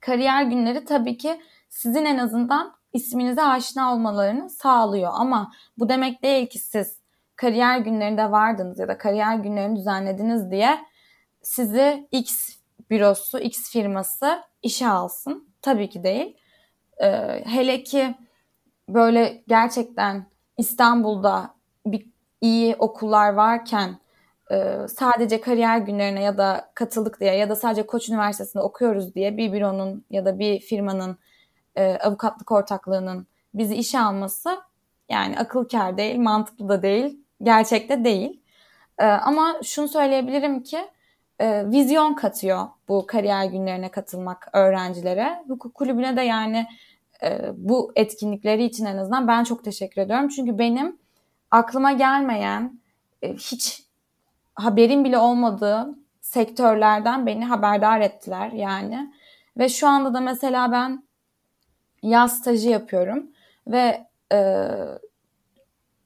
kariyer günleri tabii ki sizin en azından isminize aşina olmalarını sağlıyor. Ama bu demek değil ki siz kariyer günlerinde vardınız ya da kariyer günlerini düzenlediniz diye sizi X bürosu, X firması işe alsın. Tabii ki değil. Ee, hele ki böyle gerçekten İstanbul'da bir iyi okullar varken e, sadece kariyer günlerine ya da katıldık diye ya da sadece Koç Üniversitesi'nde okuyoruz diye bir büronun ya da bir firmanın e, avukatlık ortaklığının bizi işe alması yani akıl kâr değil, mantıklı da değil, gerçekte değil. E, ama şunu söyleyebilirim ki e, vizyon katıyor bu kariyer günlerine katılmak öğrencilere. Hukuk kulübüne de yani e, bu etkinlikleri için en azından ben çok teşekkür ediyorum. Çünkü benim aklıma gelmeyen, e, hiç haberim bile olmadığı sektörlerden beni haberdar ettiler yani. Ve şu anda da mesela ben yaz stajı yapıyorum ve e,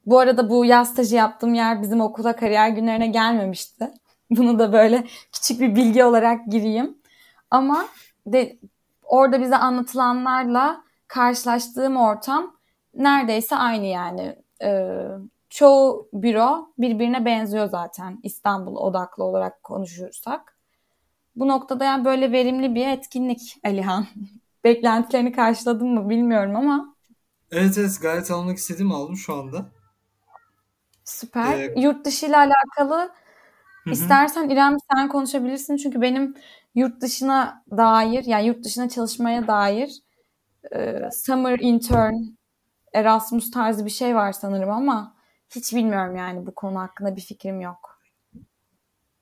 bu arada bu yaz stajı yaptığım yer bizim okula kariyer günlerine gelmemişti. Bunu da böyle küçük bir bilgi olarak gireyim. Ama de, orada bize anlatılanlarla karşılaştığım ortam neredeyse aynı yani. Ee, çoğu büro birbirine benziyor zaten İstanbul odaklı olarak konuşursak. Bu noktada yani böyle verimli bir etkinlik Alihan. *laughs* Beklentilerini karşıladın mı bilmiyorum ama. Evet evet gayet almak istediğimi aldım şu anda. Süper. Ee, Yurt dışı ile alakalı Hı-hı. istersen İrem sen konuşabilirsin. Çünkü benim yurt dışına dair yani yurt dışına çalışmaya dair e, summer intern Erasmus tarzı bir şey var sanırım ama hiç bilmiyorum yani bu konu hakkında bir fikrim yok.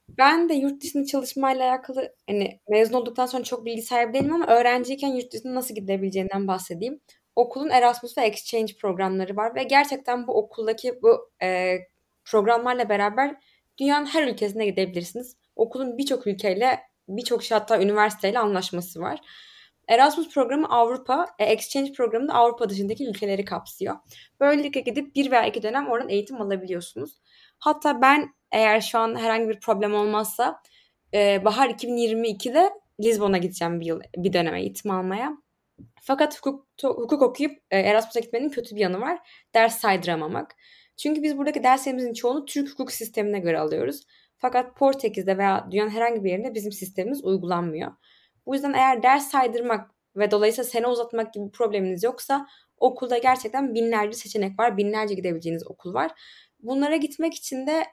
Ben de yurt dışında çalışmayla alakalı hani mezun olduktan sonra çok bilgi sahibi değilim ama öğrenciyken yurt dışına nasıl gidebileceğinden bahsedeyim. Okulun Erasmus ve Exchange programları var ve gerçekten bu okuldaki bu e, programlarla beraber dünyanın her ülkesine gidebilirsiniz. Okulun birçok ülkeyle birçok şey hatta üniversiteyle anlaşması var. Erasmus programı Avrupa, e, Exchange programı da Avrupa dışındaki ülkeleri kapsıyor. Böylelikle gidip bir veya iki dönem oradan eğitim alabiliyorsunuz. Hatta ben eğer şu an herhangi bir problem olmazsa e, bahar 2022'de Lizbon'a gideceğim bir yıl bir dönem eğitim almaya. Fakat hukuk, hukuk okuyup e, Erasmus'a gitmenin kötü bir yanı var. Ders saydıramamak. Çünkü biz buradaki derslerimizin çoğunu Türk hukuk sistemine göre alıyoruz. Fakat Portekiz'de veya dünyanın herhangi bir yerinde bizim sistemimiz uygulanmıyor. Bu yüzden eğer ders saydırmak ve dolayısıyla sene uzatmak gibi probleminiz yoksa okulda gerçekten binlerce seçenek var. Binlerce gidebileceğiniz okul var. Bunlara gitmek için de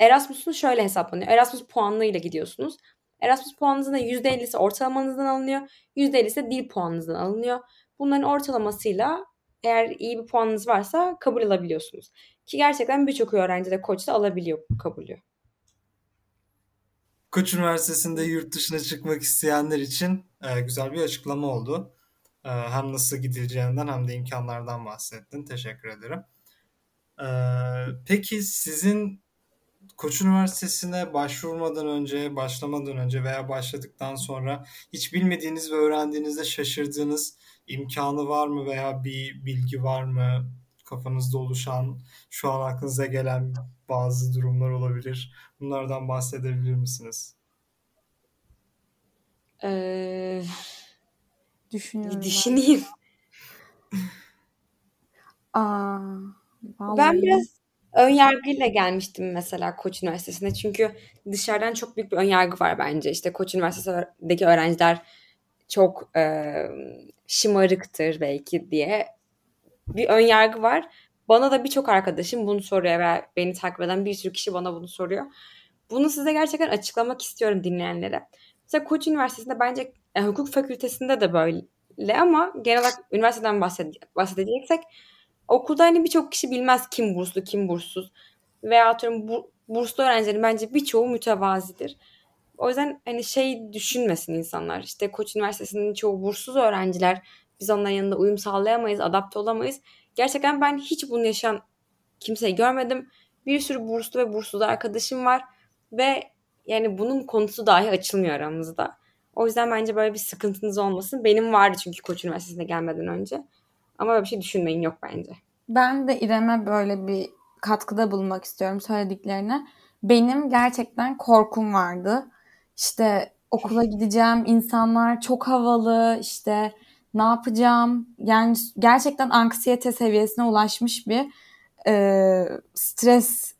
Erasmus'un şöyle hesaplanıyor. Erasmus puanlığıyla gidiyorsunuz. Erasmus puanınızın %50'si ortalamanızdan alınıyor. %50'si dil puanınızdan alınıyor. Bunların ortalamasıyla eğer iyi bir puanınız varsa kabul alabiliyorsunuz. Ki gerçekten birçok öğrenci de koç da alabiliyor kabulü. Koç Üniversitesi'nde yurt dışına çıkmak isteyenler için e, güzel bir açıklama oldu. E, hem nasıl gidileceğinden hem de imkanlardan bahsettin. Teşekkür ederim. Ee, peki sizin Koç Üniversitesi'ne başvurmadan önce, başlamadan önce veya başladıktan sonra hiç bilmediğiniz ve öğrendiğinizde şaşırdığınız imkanı var mı veya bir bilgi var mı? Kafanızda oluşan, şu an aklınıza gelen bazı durumlar olabilir. Bunlardan bahsedebilir misiniz? Ee, Düşünüyorum. düşüneyim. *laughs* Aa, Ben biraz ön yargıyla gelmiştim mesela Koç Üniversitesi'ne. Çünkü dışarıdan çok büyük bir ön yargı var bence. İşte Koç Üniversitesi'ndeki öğrenciler çok e, şımarıktır belki diye bir ön yargı var. Bana da birçok arkadaşım bunu soruyor ve beni takip eden bir sürü kişi bana bunu soruyor. Bunu size gerçekten açıklamak istiyorum dinleyenlere. Mesela Koç Üniversitesi'nde bence e, hukuk fakültesinde de böyle ama genel olarak üniversiteden bahsede- bahsedeceksek okulda hani birçok kişi bilmez kim burslu kim burssuz veya atıyorum bu, burslu öğrencilerin bence birçoğu mütevazidir. O yüzden hani şey düşünmesin insanlar. İşte Koç Üniversitesi'nin çoğu burssuz öğrenciler. Biz onların yanında uyum sağlayamayız, adapte olamayız. Gerçekten ben hiç bunu yaşayan kimseyi görmedim. Bir sürü burslu ve burssuz arkadaşım var ve yani bunun konusu dahi açılmıyor aramızda. O yüzden bence böyle bir sıkıntınız olmasın. Benim vardı çünkü Koç Üniversitesi'ne gelmeden önce. Ama böyle bir şey düşünmeyin yok bence. Ben de İrem'e böyle bir katkıda bulunmak istiyorum söylediklerine. Benim gerçekten korkum vardı. İşte okula gideceğim, insanlar çok havalı, işte ne yapacağım? Yani gerçekten anksiyete seviyesine ulaşmış bir e, stres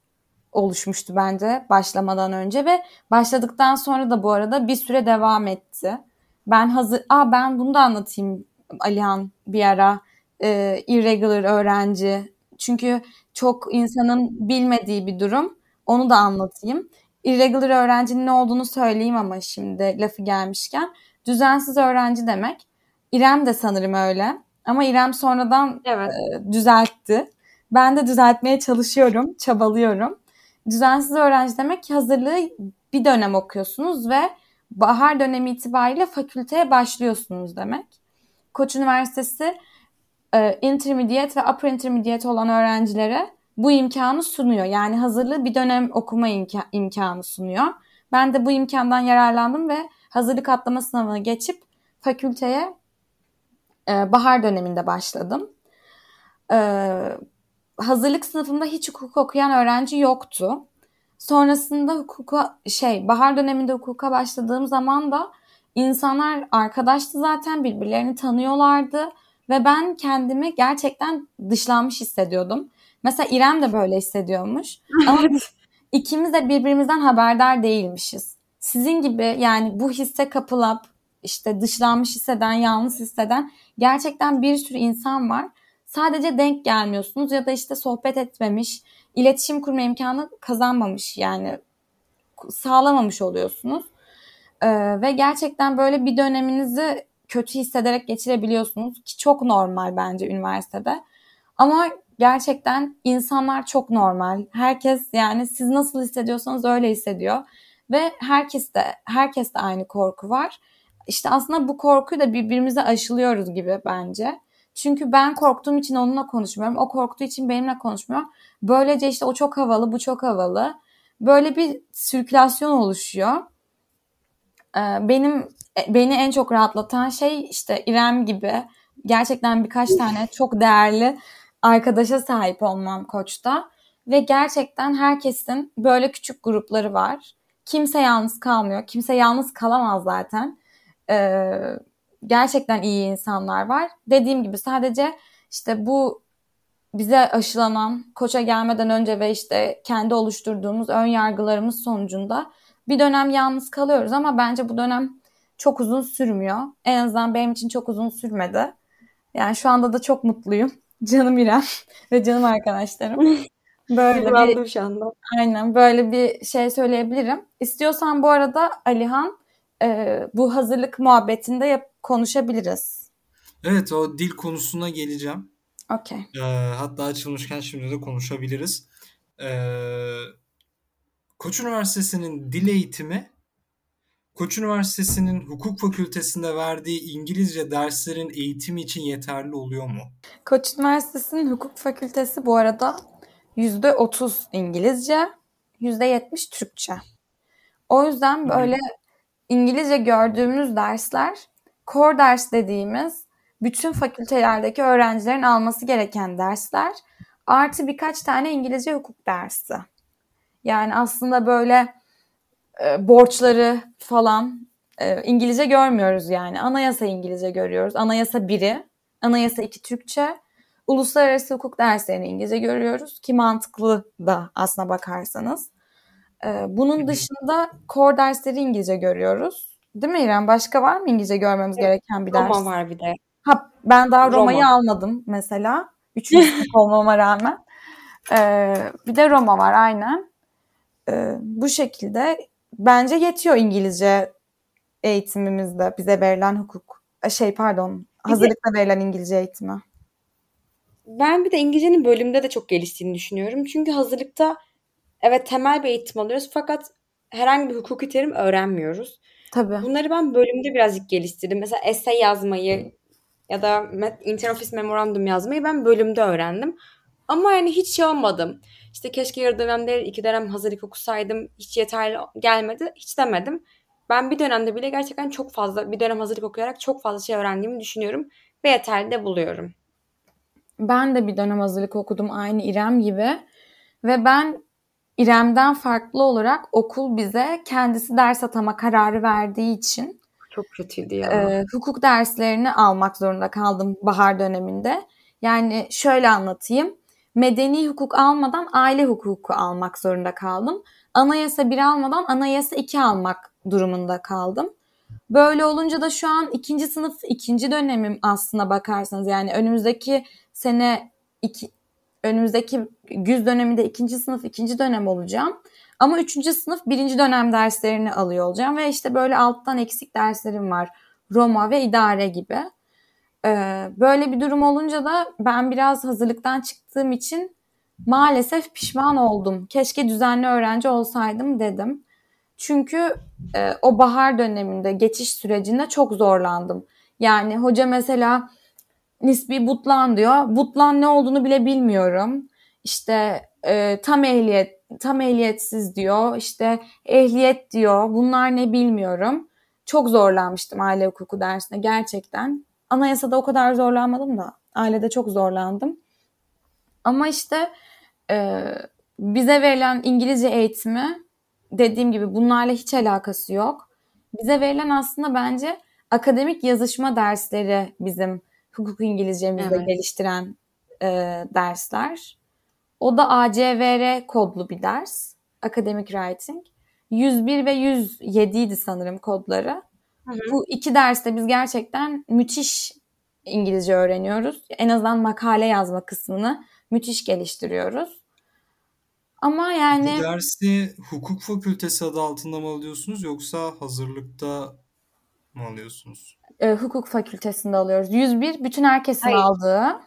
oluşmuştu bence başlamadan önce ve başladıktan sonra da bu arada bir süre devam etti. Ben hazır, aa ben bunu da anlatayım Alihan bir ara e, irregular öğrenci. Çünkü çok insanın bilmediği bir durum. Onu da anlatayım. Irregular öğrencinin ne olduğunu söyleyeyim ama şimdi lafı gelmişken. Düzensiz öğrenci demek. İrem de sanırım öyle. Ama İrem sonradan Evet. e, düzeltti. Ben de düzeltmeye çalışıyorum, çabalıyorum. Düzensiz öğrenci demek hazırlığı bir dönem okuyorsunuz ve bahar dönemi itibariyle fakülteye başlıyorsunuz demek. Koç Üniversitesi e, intermediate ve upper intermediate olan öğrencilere bu imkanı sunuyor. Yani hazırlığı bir dönem okuma imka- imkanı sunuyor. Ben de bu imkandan yararlandım ve hazırlık atlama sınavını geçip fakülteye e, bahar döneminde başladım. E, hazırlık sınıfında hiç hukuk okuyan öğrenci yoktu. Sonrasında hukuka şey bahar döneminde hukuka başladığım zaman da insanlar arkadaştı zaten birbirlerini tanıyorlardı ve ben kendimi gerçekten dışlanmış hissediyordum. Mesela İrem de böyle hissediyormuş. *laughs* Ama ikimiz de birbirimizden haberdar değilmişiz. Sizin gibi yani bu hisse kapılıp işte dışlanmış hisseden, yalnız hisseden gerçekten bir sürü insan var. Sadece denk gelmiyorsunuz ya da işte sohbet etmemiş, iletişim kurma imkanı kazanmamış yani sağlamamış oluyorsunuz. Ee, ve gerçekten böyle bir döneminizi kötü hissederek geçirebiliyorsunuz ki çok normal bence üniversitede. Ama gerçekten insanlar çok normal. Herkes yani siz nasıl hissediyorsanız öyle hissediyor ve herkes de herkes de aynı korku var. İşte aslında bu korkuyu da birbirimize aşılıyoruz gibi bence. Çünkü ben korktuğum için onunla konuşmuyorum. O korktuğu için benimle konuşmuyor. Böylece işte o çok havalı, bu çok havalı. Böyle bir sirkülasyon oluşuyor. Benim beni en çok rahatlatan şey işte İrem gibi gerçekten birkaç tane çok değerli arkadaşa sahip olmam koçta. Ve gerçekten herkesin böyle küçük grupları var. Kimse yalnız kalmıyor. Kimse yalnız kalamaz zaten. Ee, gerçekten iyi insanlar var. Dediğim gibi sadece işte bu bize aşılanan koça gelmeden önce ve işte kendi oluşturduğumuz ön yargılarımız sonucunda bir dönem yalnız kalıyoruz ama bence bu dönem çok uzun sürmüyor. En azından benim için çok uzun sürmedi. Yani şu anda da çok mutluyum. *laughs* Canım İrem ve canım arkadaşlarım. *laughs* Böyle bir, şu anda. Aynen böyle bir şey söyleyebilirim. İstiyorsan bu arada Alihan e, bu hazırlık muhabbetinde yap, konuşabiliriz. Evet o dil konusuna geleceğim. Okey. Ee, hatta açılmışken şimdi de konuşabiliriz. Ee, Koç Üniversitesi'nin dil eğitimi Koç Üniversitesi'nin hukuk fakültesinde verdiği İngilizce derslerin eğitimi için yeterli oluyor mu? Koç Üniversitesi'nin hukuk fakültesi bu arada %30 İngilizce, %70 Türkçe. O yüzden böyle İngilizce gördüğümüz dersler core ders dediğimiz bütün fakültelerdeki öğrencilerin alması gereken dersler artı birkaç tane İngilizce hukuk dersi. Yani aslında böyle e, borçları falan e, İngilizce görmüyoruz yani. Anayasa İngilizce görüyoruz. Anayasa biri, anayasa iki Türkçe, uluslararası hukuk derslerini İngilizce görüyoruz ki mantıklı da aslına bakarsanız. E, bunun dışında core dersleri İngilizce görüyoruz. Değil mi İrem? Başka var mı İngilizce görmemiz evet. gereken bir ders? Roma var bir de. Ha, ben daha Roma'yı Roma. almadım mesela. Üçüncü *laughs* olmama rağmen. Ee, bir de Roma var aynen. Ee, bu şekilde bence yetiyor İngilizce eğitimimizde bize verilen hukuk. Şey pardon hazırlıkta verilen İngilizce eğitimi. Ben bir de İngilizcenin bölümde de çok geliştiğini düşünüyorum. Çünkü hazırlıkta evet temel bir eğitim alıyoruz fakat herhangi bir hukuki terim öğrenmiyoruz. Tabii. Bunları ben bölümde birazcık geliştirdim. Mesela essay yazmayı ya da interoffice memorandum yazmayı ben bölümde öğrendim. Ama yani hiç şey olmadım. İşte keşke yarı dönemde iki dönem hazırlık okusaydım. Hiç yeterli gelmedi. Hiç demedim. Ben bir dönemde bile gerçekten çok fazla bir dönem hazırlık okuyarak çok fazla şey öğrendiğimi düşünüyorum. Ve yeterli de buluyorum. Ben de bir dönem hazırlık okudum aynı İrem gibi. Ve ben İrem'den farklı olarak okul bize kendisi ders atama kararı verdiği için çok kötüydü ya. E, hukuk derslerini almak zorunda kaldım bahar döneminde. Yani şöyle anlatayım. Medeni hukuk almadan aile hukuku almak zorunda kaldım. Anayasa 1 almadan anayasa 2 almak durumunda kaldım. Böyle olunca da şu an ikinci sınıf ikinci dönemim aslına bakarsanız yani önümüzdeki sene iki, önümüzdeki güz döneminde ikinci sınıf ikinci dönem olacağım. Ama üçüncü sınıf birinci dönem derslerini alıyor olacağım ve işte böyle alttan eksik derslerim var. Roma ve idare gibi. Ee, böyle bir durum olunca da ben biraz hazırlıktan çıktığım için maalesef pişman oldum. Keşke düzenli öğrenci olsaydım dedim. Çünkü e, o bahar döneminde geçiş sürecinde çok zorlandım. Yani hoca mesela nispi butlan diyor. Butlan ne olduğunu bile bilmiyorum. İşte e, tam ehliyet, tam ehliyetsiz diyor. İşte ehliyet diyor. Bunlar ne bilmiyorum. Çok zorlanmıştım aile hukuku dersine gerçekten. Anayasada o kadar zorlanmadım da ailede çok zorlandım. Ama işte e, bize verilen İngilizce eğitimi dediğim gibi bunlarla hiç alakası yok. Bize verilen aslında bence akademik yazışma dersleri bizim hukuk İngilizcemizde evet. geliştiren e, dersler. O da ACVR kodlu bir ders. Academic Writing. 101 ve 107 idi sanırım kodları. Hı hı. Bu iki derste biz gerçekten müthiş İngilizce öğreniyoruz. En azından makale yazma kısmını müthiş geliştiriyoruz. Ama yani... Bu dersi hukuk fakültesi adı altında mı alıyorsunuz yoksa hazırlıkta mı alıyorsunuz? E, hukuk fakültesinde alıyoruz. 101 bütün herkesin Hayır. aldığı.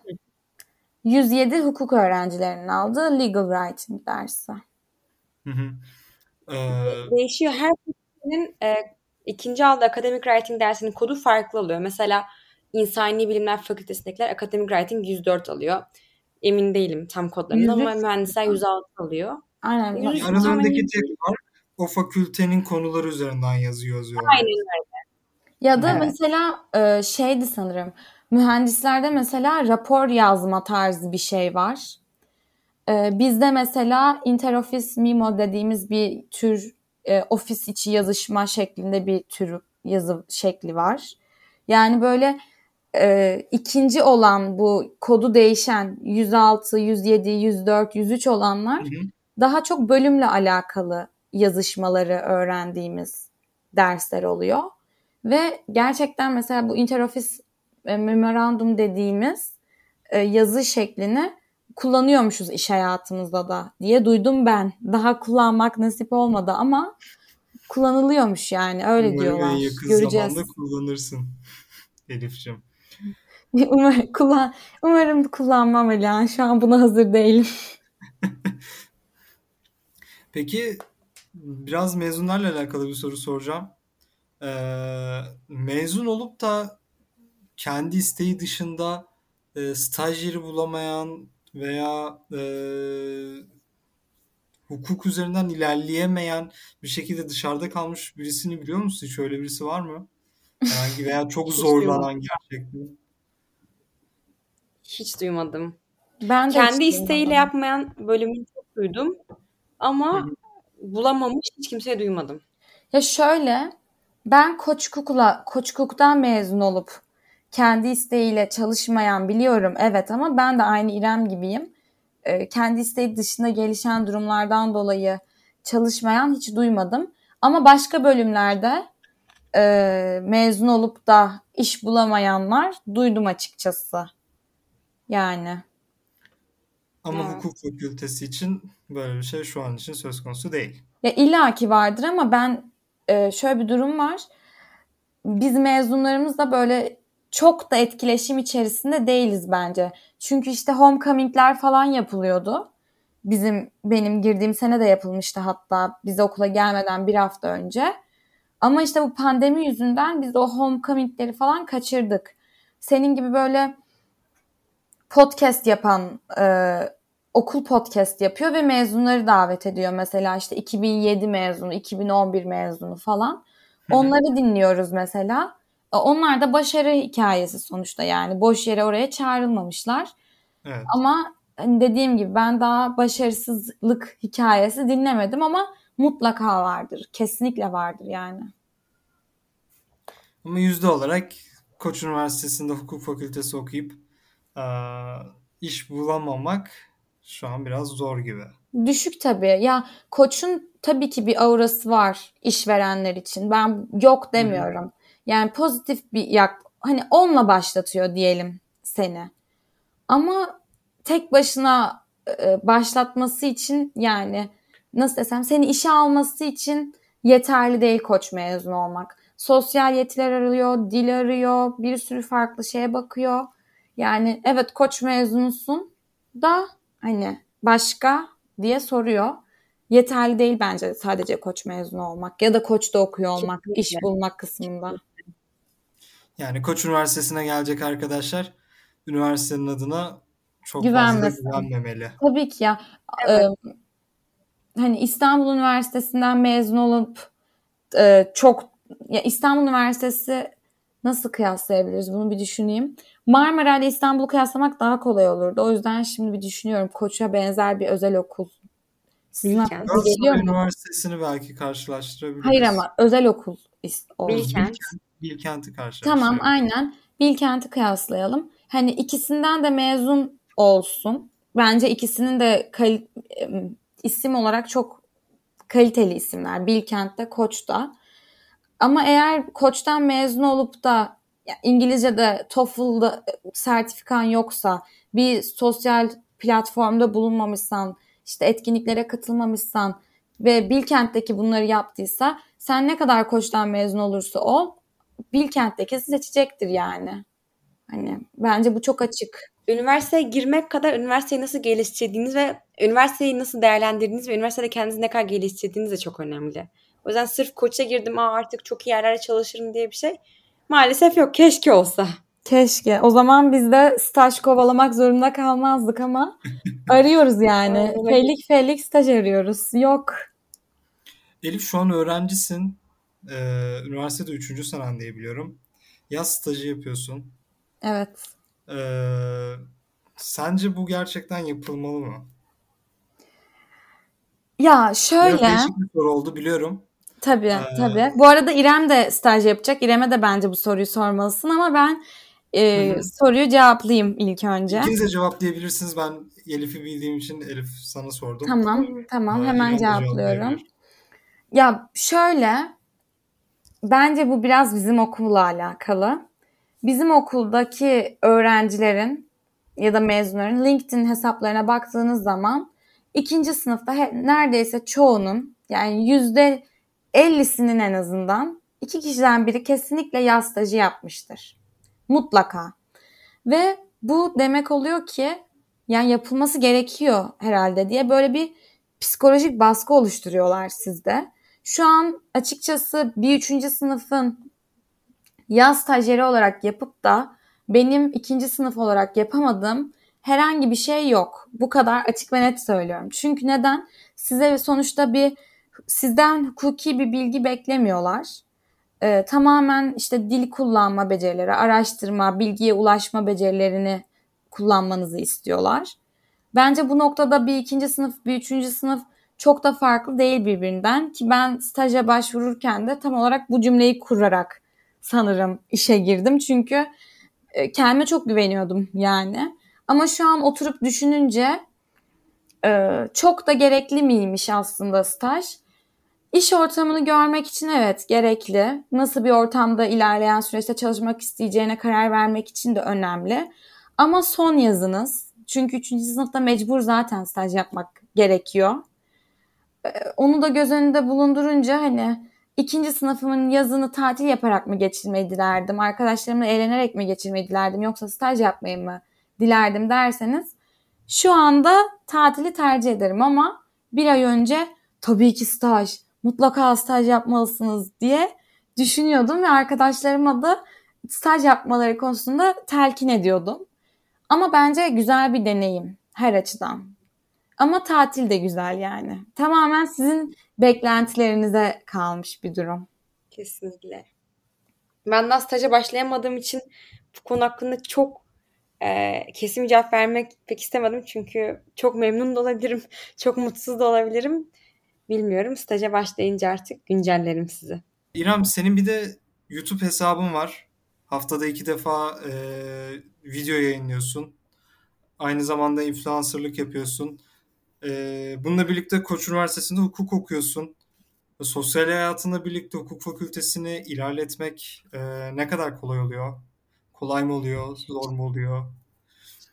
107 hukuk öğrencilerinin aldığı legal writing dersi. Hı hı. Ee... Değişiyor. Her fakültenin e, ikinci aldığı academic writing dersinin kodu farklı oluyor. Mesela İnsani Bilimler Fakültesindekiler Academic Writing 104 alıyor. Emin değilim tam kodlarını ama mühendisler 106 alıyor. Aynen. Yani aralarındaki tek fark o fakültenin konuları üzerinden yazıyor yazıyor. Aynen öyle. Ya da evet. mesela e, şeydi sanırım mühendislerde mesela rapor yazma tarzı bir şey var. E, bizde mesela interoffice memo dediğimiz bir tür e, ofis içi yazışma şeklinde bir tür yazı şekli var. Yani böyle e, ikinci olan bu kodu değişen 106, 107, 104, 103 olanlar hı hı. daha çok bölümle alakalı yazışmaları öğrendiğimiz dersler oluyor. Ve gerçekten mesela bu interoffice e, memorandum dediğimiz e, yazı şeklini kullanıyormuşuz iş hayatımızda da diye duydum ben. Daha kullanmak nasip olmadı ama kullanılıyormuş yani öyle Umarım diyorlar. yakın Göreceğiz. zamanda kullanırsın *laughs* Elif'ciğim. *laughs* Umar, kullan, umarım kullanmam Alihan. Şu an buna hazır değilim. *laughs* Peki biraz mezunlarla alakalı bir soru soracağım. Ee, mezun olup da kendi isteği dışında e, staj yeri bulamayan veya e, hukuk üzerinden ilerleyemeyen bir şekilde dışarıda kalmış birisini biliyor musun? Hiç öyle birisi var mı? Herhangi veya *laughs* çok zorlanan gerçekten. Hiç duymadım. Ben de Kendi isteğiyle duymadım. yapmayan bölümünü çok duydum. Ama bulamamış hiç kimseye duymadım. Ya şöyle ben Koçkuk'la Koçkuk'tan mezun olup kendi isteğiyle çalışmayan biliyorum evet ama ben de aynı İrem gibiyim. Ee, kendi isteği dışında gelişen durumlardan dolayı çalışmayan hiç duymadım. Ama başka bölümlerde e, mezun olup da iş bulamayanlar duydum açıkçası. Yani. Ama Evet. hukuk fakültesi için böyle bir şey şu an için söz konusu değil. Ya illaki vardır ama ben e, şöyle bir durum var. Biz mezunlarımız da böyle çok da etkileşim içerisinde değiliz bence. Çünkü işte homecoming'ler falan yapılıyordu. Bizim benim girdiğim sene de yapılmıştı hatta biz okula gelmeden bir hafta önce. Ama işte bu pandemi yüzünden biz o homecoming'leri falan kaçırdık. Senin gibi böyle podcast yapan e, okul podcast yapıyor ve mezunları davet ediyor. Mesela işte 2007 mezunu, 2011 mezunu falan. Onları dinliyoruz mesela. E, Onlar da başarı hikayesi sonuçta yani. Boş yere oraya çağrılmamışlar. Evet. Ama hani dediğim gibi ben daha başarısızlık hikayesi dinlemedim ama mutlaka vardır. Kesinlikle vardır yani. Ama yüzde olarak Koç Üniversitesi'nde hukuk fakültesi okuyup eee, iş bulamamak şu an biraz zor gibi. Düşük tabii. Ya koçun tabii ki bir aurası var işverenler için. Ben yok demiyorum. Yani pozitif bir yak hani onunla başlatıyor diyelim seni. Ama tek başına e, başlatması için yani nasıl desem seni işe alması için yeterli değil koç mezun olmak. Sosyal yetiler arıyor, dil arıyor, bir sürü farklı şeye bakıyor. Yani evet koç mezunusun da hani başka diye soruyor. Yeterli değil bence sadece koç mezunu olmak ya da koçta okuyor olmak, iş bulmak kısmında. Yani Koç Üniversitesi'ne gelecek arkadaşlar üniversitenin adına çok fazla Güvenmesin. güvenmemeli. Tabii ki ya. Evet. hani İstanbul Üniversitesi'nden mezun olup e, çok ya İstanbul Üniversitesi nasıl kıyaslayabiliriz bunu bir düşüneyim. Marmara ile İstanbul'u kıyaslamak daha kolay olurdu. O yüzden şimdi bir düşünüyorum. Koç'a benzer bir özel okul. Sizin Bilkent. aklınıza geliyor Galatasaray mu? Üniversitesi'ni belki karşılaştırabiliriz. Hayır ama özel okul is- olsun. Bilkent. Bilkent'i Tamam karşılaştırabiliriz. aynen. Bilkent'i kıyaslayalım. Hani ikisinden de mezun olsun. Bence ikisinin de kal- isim olarak çok kaliteli isimler. Bilkent'te, Koç'ta. Ama eğer Koç'tan mezun olup da ya İngilizce'de TOEFL'da e, sertifikan yoksa, bir sosyal platformda bulunmamışsan, işte etkinliklere katılmamışsan ve Bilkent'teki bunları yaptıysa sen ne kadar Koç'tan mezun olursa ol Bilkent'teki seçecektir yani. Hani bence bu çok açık. Üniversiteye girmek kadar üniversiteyi nasıl geliştirdiğiniz ve üniversiteyi nasıl değerlendirdiğiniz ve üniversitede kendinizi ne kadar geliştirdiğiniz de çok önemli. O yüzden sırf koça girdim Aa, artık çok iyi yerlerde çalışırım diye bir şey maalesef yok. Keşke olsa. Keşke. O zaman biz de staj kovalamak zorunda kalmazdık ama *laughs* arıyoruz yani. Felik felik staj arıyoruz. Yok. Elif şu an öğrencisin. Ee, üniversitede 3. senen diye biliyorum. Yaz stajı yapıyorsun. Evet. Ee, sence bu gerçekten yapılmalı mı? Ya Biraz şöyle. değişik bir soru oldu biliyorum. Tabii Ee, tabii. Bu arada İrem de staj yapacak. İrem'e de bence bu soruyu sormalısın ama ben e, Hı soruyu cevaplayayım ilk önce. İkiniz de cevaplayabilirsiniz. Ben Elif'i bildiğim için Elif sana sordum. Tamam tamam Ee, hemen cevaplıyorum. Ya şöyle bence bu biraz bizim okulla alakalı. Bizim okuldaki öğrencilerin ya da mezunların LinkedIn hesaplarına baktığınız zaman ikinci sınıfta he- neredeyse çoğunun yani yüzde 50'sinin en azından iki kişiden biri kesinlikle yaz stajı yapmıştır. Mutlaka. Ve bu demek oluyor ki yani yapılması gerekiyor herhalde diye böyle bir psikolojik baskı oluşturuyorlar sizde. Şu an açıkçası bir üçüncü sınıfın yaz stajyeri olarak yapıp da benim ikinci sınıf olarak yapamadığım herhangi bir şey yok. Bu kadar açık ve net söylüyorum. Çünkü neden? Size sonuçta bir sizden hukuki bir bilgi beklemiyorlar. Ee, tamamen işte dil kullanma becerileri, araştırma, bilgiye ulaşma becerilerini kullanmanızı istiyorlar. Bence bu noktada bir ikinci sınıf, bir üçüncü sınıf çok da farklı değil birbirinden ki ben staja başvururken de tam olarak bu cümleyi kurarak sanırım işe girdim. Çünkü e, kendime çok güveniyordum yani. Ama şu an oturup düşününce e, çok da gerekli miymiş aslında staj? İş ortamını görmek için evet gerekli. Nasıl bir ortamda ilerleyen süreçte çalışmak isteyeceğine karar vermek için de önemli. Ama son yazınız. Çünkü 3. sınıfta mecbur zaten staj yapmak gerekiyor. Ee, onu da göz önünde bulundurunca hani ikinci sınıfımın yazını tatil yaparak mı geçirmeyi dilerdim? Arkadaşlarımla eğlenerek mi geçirmeyi dilerdim? Yoksa staj yapmayı mı dilerdim derseniz şu anda tatili tercih ederim ama bir ay önce tabii ki staj, mutlaka staj yapmalısınız diye düşünüyordum ve arkadaşlarıma da staj yapmaları konusunda telkin ediyordum. Ama bence güzel bir deneyim her açıdan. Ama tatil de güzel yani. Tamamen sizin beklentilerinize kalmış bir durum. Kesinlikle. Ben daha staja başlayamadığım için bu konu hakkında çok e, kesin cevap vermek pek istemedim. Çünkü çok memnun da olabilirim. *laughs* Çok mutsuz da olabilirim. Bilmiyorum. Staja başlayınca artık güncellerim sizi. İrem senin bir de YouTube hesabın var. Haftada iki defa e, video yayınlıyorsun. Aynı zamanda influencerlık yapıyorsun. E, bununla birlikte Koç Üniversitesi'nde hukuk okuyorsun. Sosyal hayatında birlikte hukuk fakültesini ilerletmek e, ne kadar kolay oluyor? Kolay mı oluyor? Zor mu oluyor?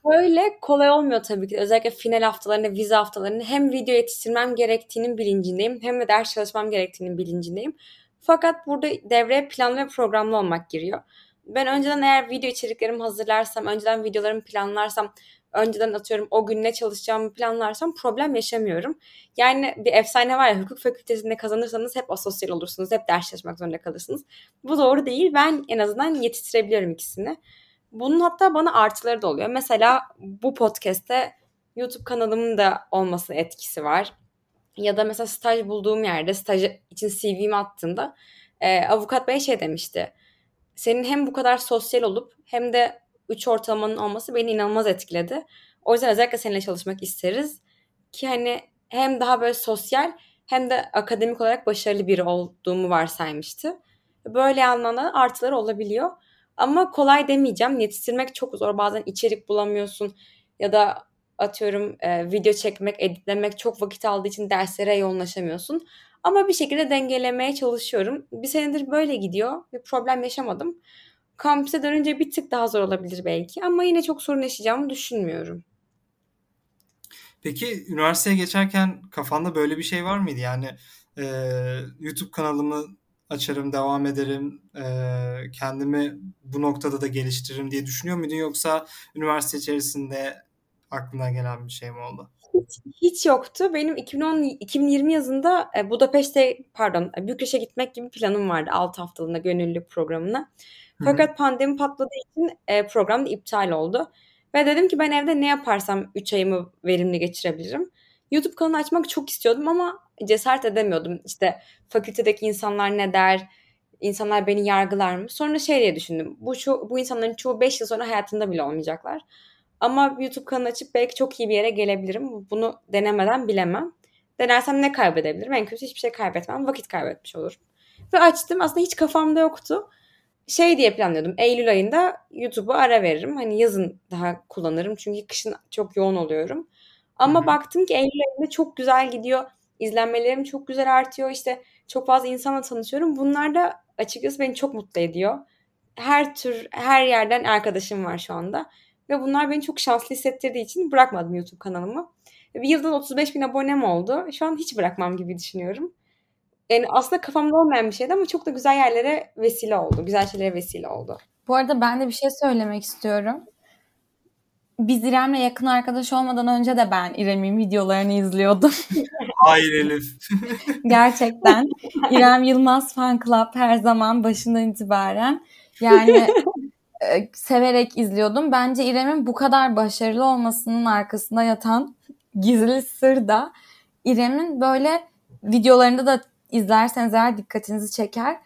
Böyle kolay olmuyor tabii ki. Özellikle final haftalarında, vize haftalarında hem video yetiştirmem gerektiğinin bilincindeyim hem de ders çalışmam gerektiğinin bilincindeyim. Fakat burada devreye planlı ve programlı olmak giriyor. Ben önceden eğer video içeriklerimi hazırlarsam, önceden videolarımı planlarsam, önceden atıyorum o gün ne çalışacağımı planlarsam problem yaşamıyorum. Yani bir efsane var ya hukuk fakültesinde kazanırsanız hep asosyal olursunuz, hep ders çalışmak zorunda kalırsınız. Bu doğru değil. Ben en azından yetiştirebiliyorum ikisini. Bunun hatta bana artıları da oluyor. Mesela bu podcast'te YouTube kanalımın da olması etkisi var. Ya da mesela staj bulduğum yerde staj için CV'mi attığımda e, avukat bey şey demişti. Senin hem bu kadar sosyal olup hem de 3 ortalamanın olması beni inanılmaz etkiledi. O yüzden özellikle seninle çalışmak isteriz. Ki hani hem daha böyle sosyal hem de akademik olarak başarılı biri olduğumu varsaymıştı. Böyle anlamda artıları olabiliyor. Ama kolay demeyeceğim. Yetiştirmek çok zor. Bazen içerik bulamıyorsun ya da atıyorum e, video çekmek, editlemek çok vakit aldığı için derslere yoğunlaşamıyorsun. Ama bir şekilde dengelemeye çalışıyorum. Bir senedir böyle gidiyor. Bir problem yaşamadım. Kampüse dönünce bir tık daha zor olabilir belki ama yine çok sorun yaşayacağımı düşünmüyorum. Peki üniversiteye geçerken kafanda böyle bir şey var mıydı? Yani e, YouTube kanalımı açarım, devam ederim, e, kendimi bu noktada da geliştiririm diye düşünüyor muydun? Yoksa üniversite içerisinde aklına gelen bir şey mi oldu? Hiç, hiç yoktu. Benim 2010 2020 yazında e, Budapeşte pardon Bükreş'e gitmek gibi planım vardı 6 haftalığına gönüllülük programına. Fakat Hı-hı. pandemi patladığı için e, program da iptal oldu. Ve dedim ki ben evde ne yaparsam 3 ayımı verimli geçirebilirim. YouTube kanalı açmak çok istiyordum ama cesaret edemiyordum. İşte fakültedeki insanlar ne der, insanlar beni yargılar mı? Sonra şey diye düşündüm. Bu, şu, bu insanların çoğu 5 yıl sonra hayatında bile olmayacaklar. Ama YouTube kanalı açıp belki çok iyi bir yere gelebilirim. Bunu denemeden bilemem. Denersem ne kaybedebilirim? En kötü hiçbir şey kaybetmem. Vakit kaybetmiş olurum. Ve açtım. Aslında hiç kafamda yoktu. Şey diye planlıyordum. Eylül ayında YouTube'a ara veririm. Hani yazın daha kullanırım. Çünkü kışın çok yoğun oluyorum. Ama Hı-hı. baktım ki Eylül ayında çok güzel gidiyor. İzlenmelerim çok güzel artıyor. İşte çok fazla insanla tanışıyorum. Bunlar da açıkçası beni çok mutlu ediyor. Her tür, her yerden arkadaşım var şu anda. Ve bunlar beni çok şanslı hissettirdiği için bırakmadım YouTube kanalımı. Bir yıldan 35 bin abonem oldu. Şu an hiç bırakmam gibi düşünüyorum. Yani aslında kafamda olmayan bir şeydi ama çok da güzel yerlere vesile oldu. Güzel şeylere vesile oldu. Bu arada ben de bir şey söylemek istiyorum. Biz İrem'le yakın arkadaş olmadan önce de ben İrem'in videolarını izliyordum. *laughs* Hayır Elif. *laughs* Gerçekten. İrem Yılmaz Fan Club her zaman başından itibaren. Yani *laughs* e, severek izliyordum. Bence İrem'in bu kadar başarılı olmasının arkasında yatan gizli sır da İrem'in böyle videolarında da izlerseniz eğer dikkatinizi çeker.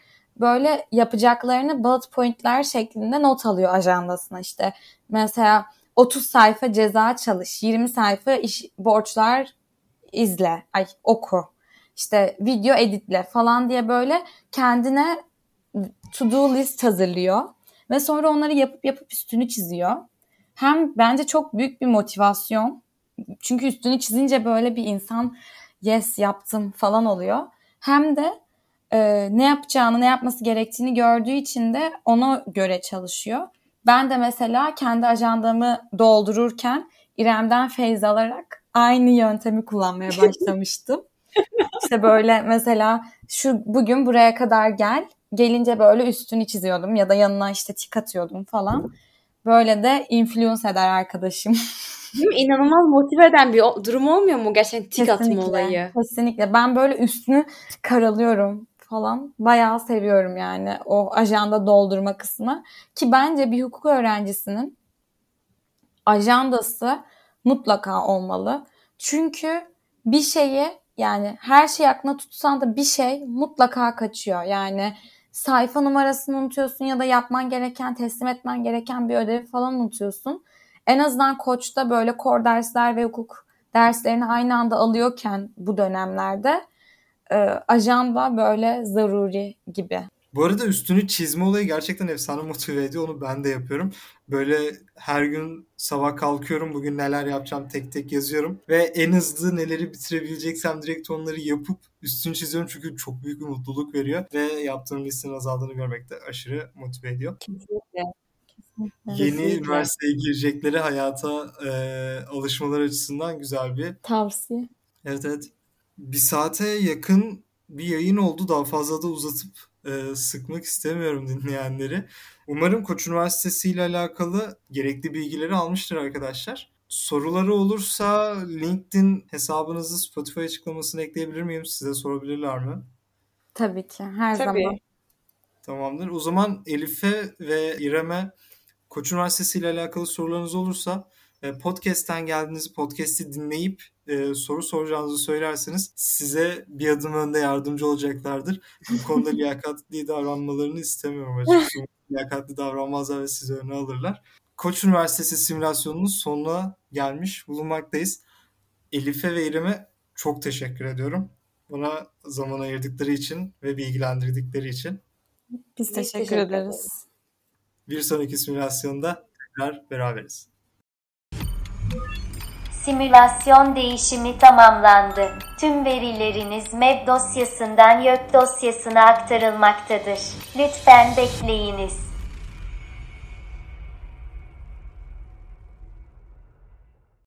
Böyle yapacaklarını bullet pointler şeklinde not alıyor ajandasına işte. Mesela 30 sayfa ceza çalış, 20 sayfa iş, borçlar izle, ay oku, işte video editle falan diye böyle kendine to do list hazırlıyor ve sonra onları yapıp yapıp üstünü çiziyor. Hem bence çok büyük bir motivasyon. Çünkü üstünü çizince böyle bir insan yes yaptım falan oluyor. Hem de e, ne yapacağını, ne yapması gerektiğini gördüğü için de ona göre çalışıyor. Ben de mesela kendi ajandamı doldururken İrem'den feyz alarak aynı yöntemi kullanmaya *laughs* başlamıştım. İşte böyle mesela şu bugün buraya kadar gel. Gelince böyle üstünü çiziyordum ya da yanına işte tik atıyordum falan. Böyle de influence eder arkadaşım. Değil mi? İnanılmaz motive eden bir durum olmuyor mu gerçekten tik atma olayı? Kesinlikle. Ben böyle üstünü karalıyorum falan. Bayağı seviyorum yani o ajanda doldurma kısmı. Ki bence bir hukuk öğrencisinin ajandası mutlaka olmalı. Çünkü bir şeyi yani her şey aklına tutsan da bir şey mutlaka kaçıyor. Yani sayfa numarasını unutuyorsun ya da yapman gereken, teslim etmen gereken bir ödevi falan unutuyorsun. En azından koçta böyle kor dersler ve hukuk derslerini aynı anda alıyorken bu dönemlerde e, ajanda böyle zaruri gibi. Bu arada üstünü çizme olayı gerçekten efsane motive ediyor. Onu ben de yapıyorum. Böyle her gün sabah kalkıyorum. Bugün neler yapacağım tek tek yazıyorum. Ve en hızlı neleri bitirebileceksem direkt onları yapıp üstünü çiziyorum. Çünkü çok büyük bir mutluluk veriyor. Ve yaptığım listenin azaldığını görmek de aşırı motive ediyor. Kesinlikle. Yeni Kesinlikle. üniversiteye girecekleri hayata e, alışmalar açısından güzel bir tavsiye. Evet evet. Bir saate yakın bir yayın oldu. Daha fazla da uzatıp e, sıkmak istemiyorum *laughs* dinleyenleri. Umarım Koç Üniversitesi ile alakalı gerekli bilgileri almıştır arkadaşlar. Soruları olursa LinkedIn hesabınızı Spotify açıklamasına ekleyebilir miyim? Size sorabilirler mi? Tabii ki. Her Tabii. zaman. Tamamdır. O zaman Elif'e ve İrem'e Koç Üniversitesi ile alakalı sorularınız olursa podcast'ten geldiğiniz podcast'i dinleyip e, soru soracağınızı söylerseniz size bir adım önde yardımcı olacaklardır. Bu konuda *laughs* liyakatli davranmalarını istemiyorum açıkçası. *laughs* liyakatli davranmazlar ve sizi öne alırlar. Koç Üniversitesi simülasyonunun sonuna gelmiş bulunmaktayız. Elif'e ve İrem'e çok teşekkür ediyorum. Buna zaman ayırdıkları için ve bilgilendirdikleri için. Biz teşekkür, teşekkür ederiz. Bir sonraki simülasyonda tekrar beraberiz. Simülasyon değişimi tamamlandı. Tüm verileriniz MEB dosyasından YÖK dosyasına aktarılmaktadır. Lütfen bekleyiniz.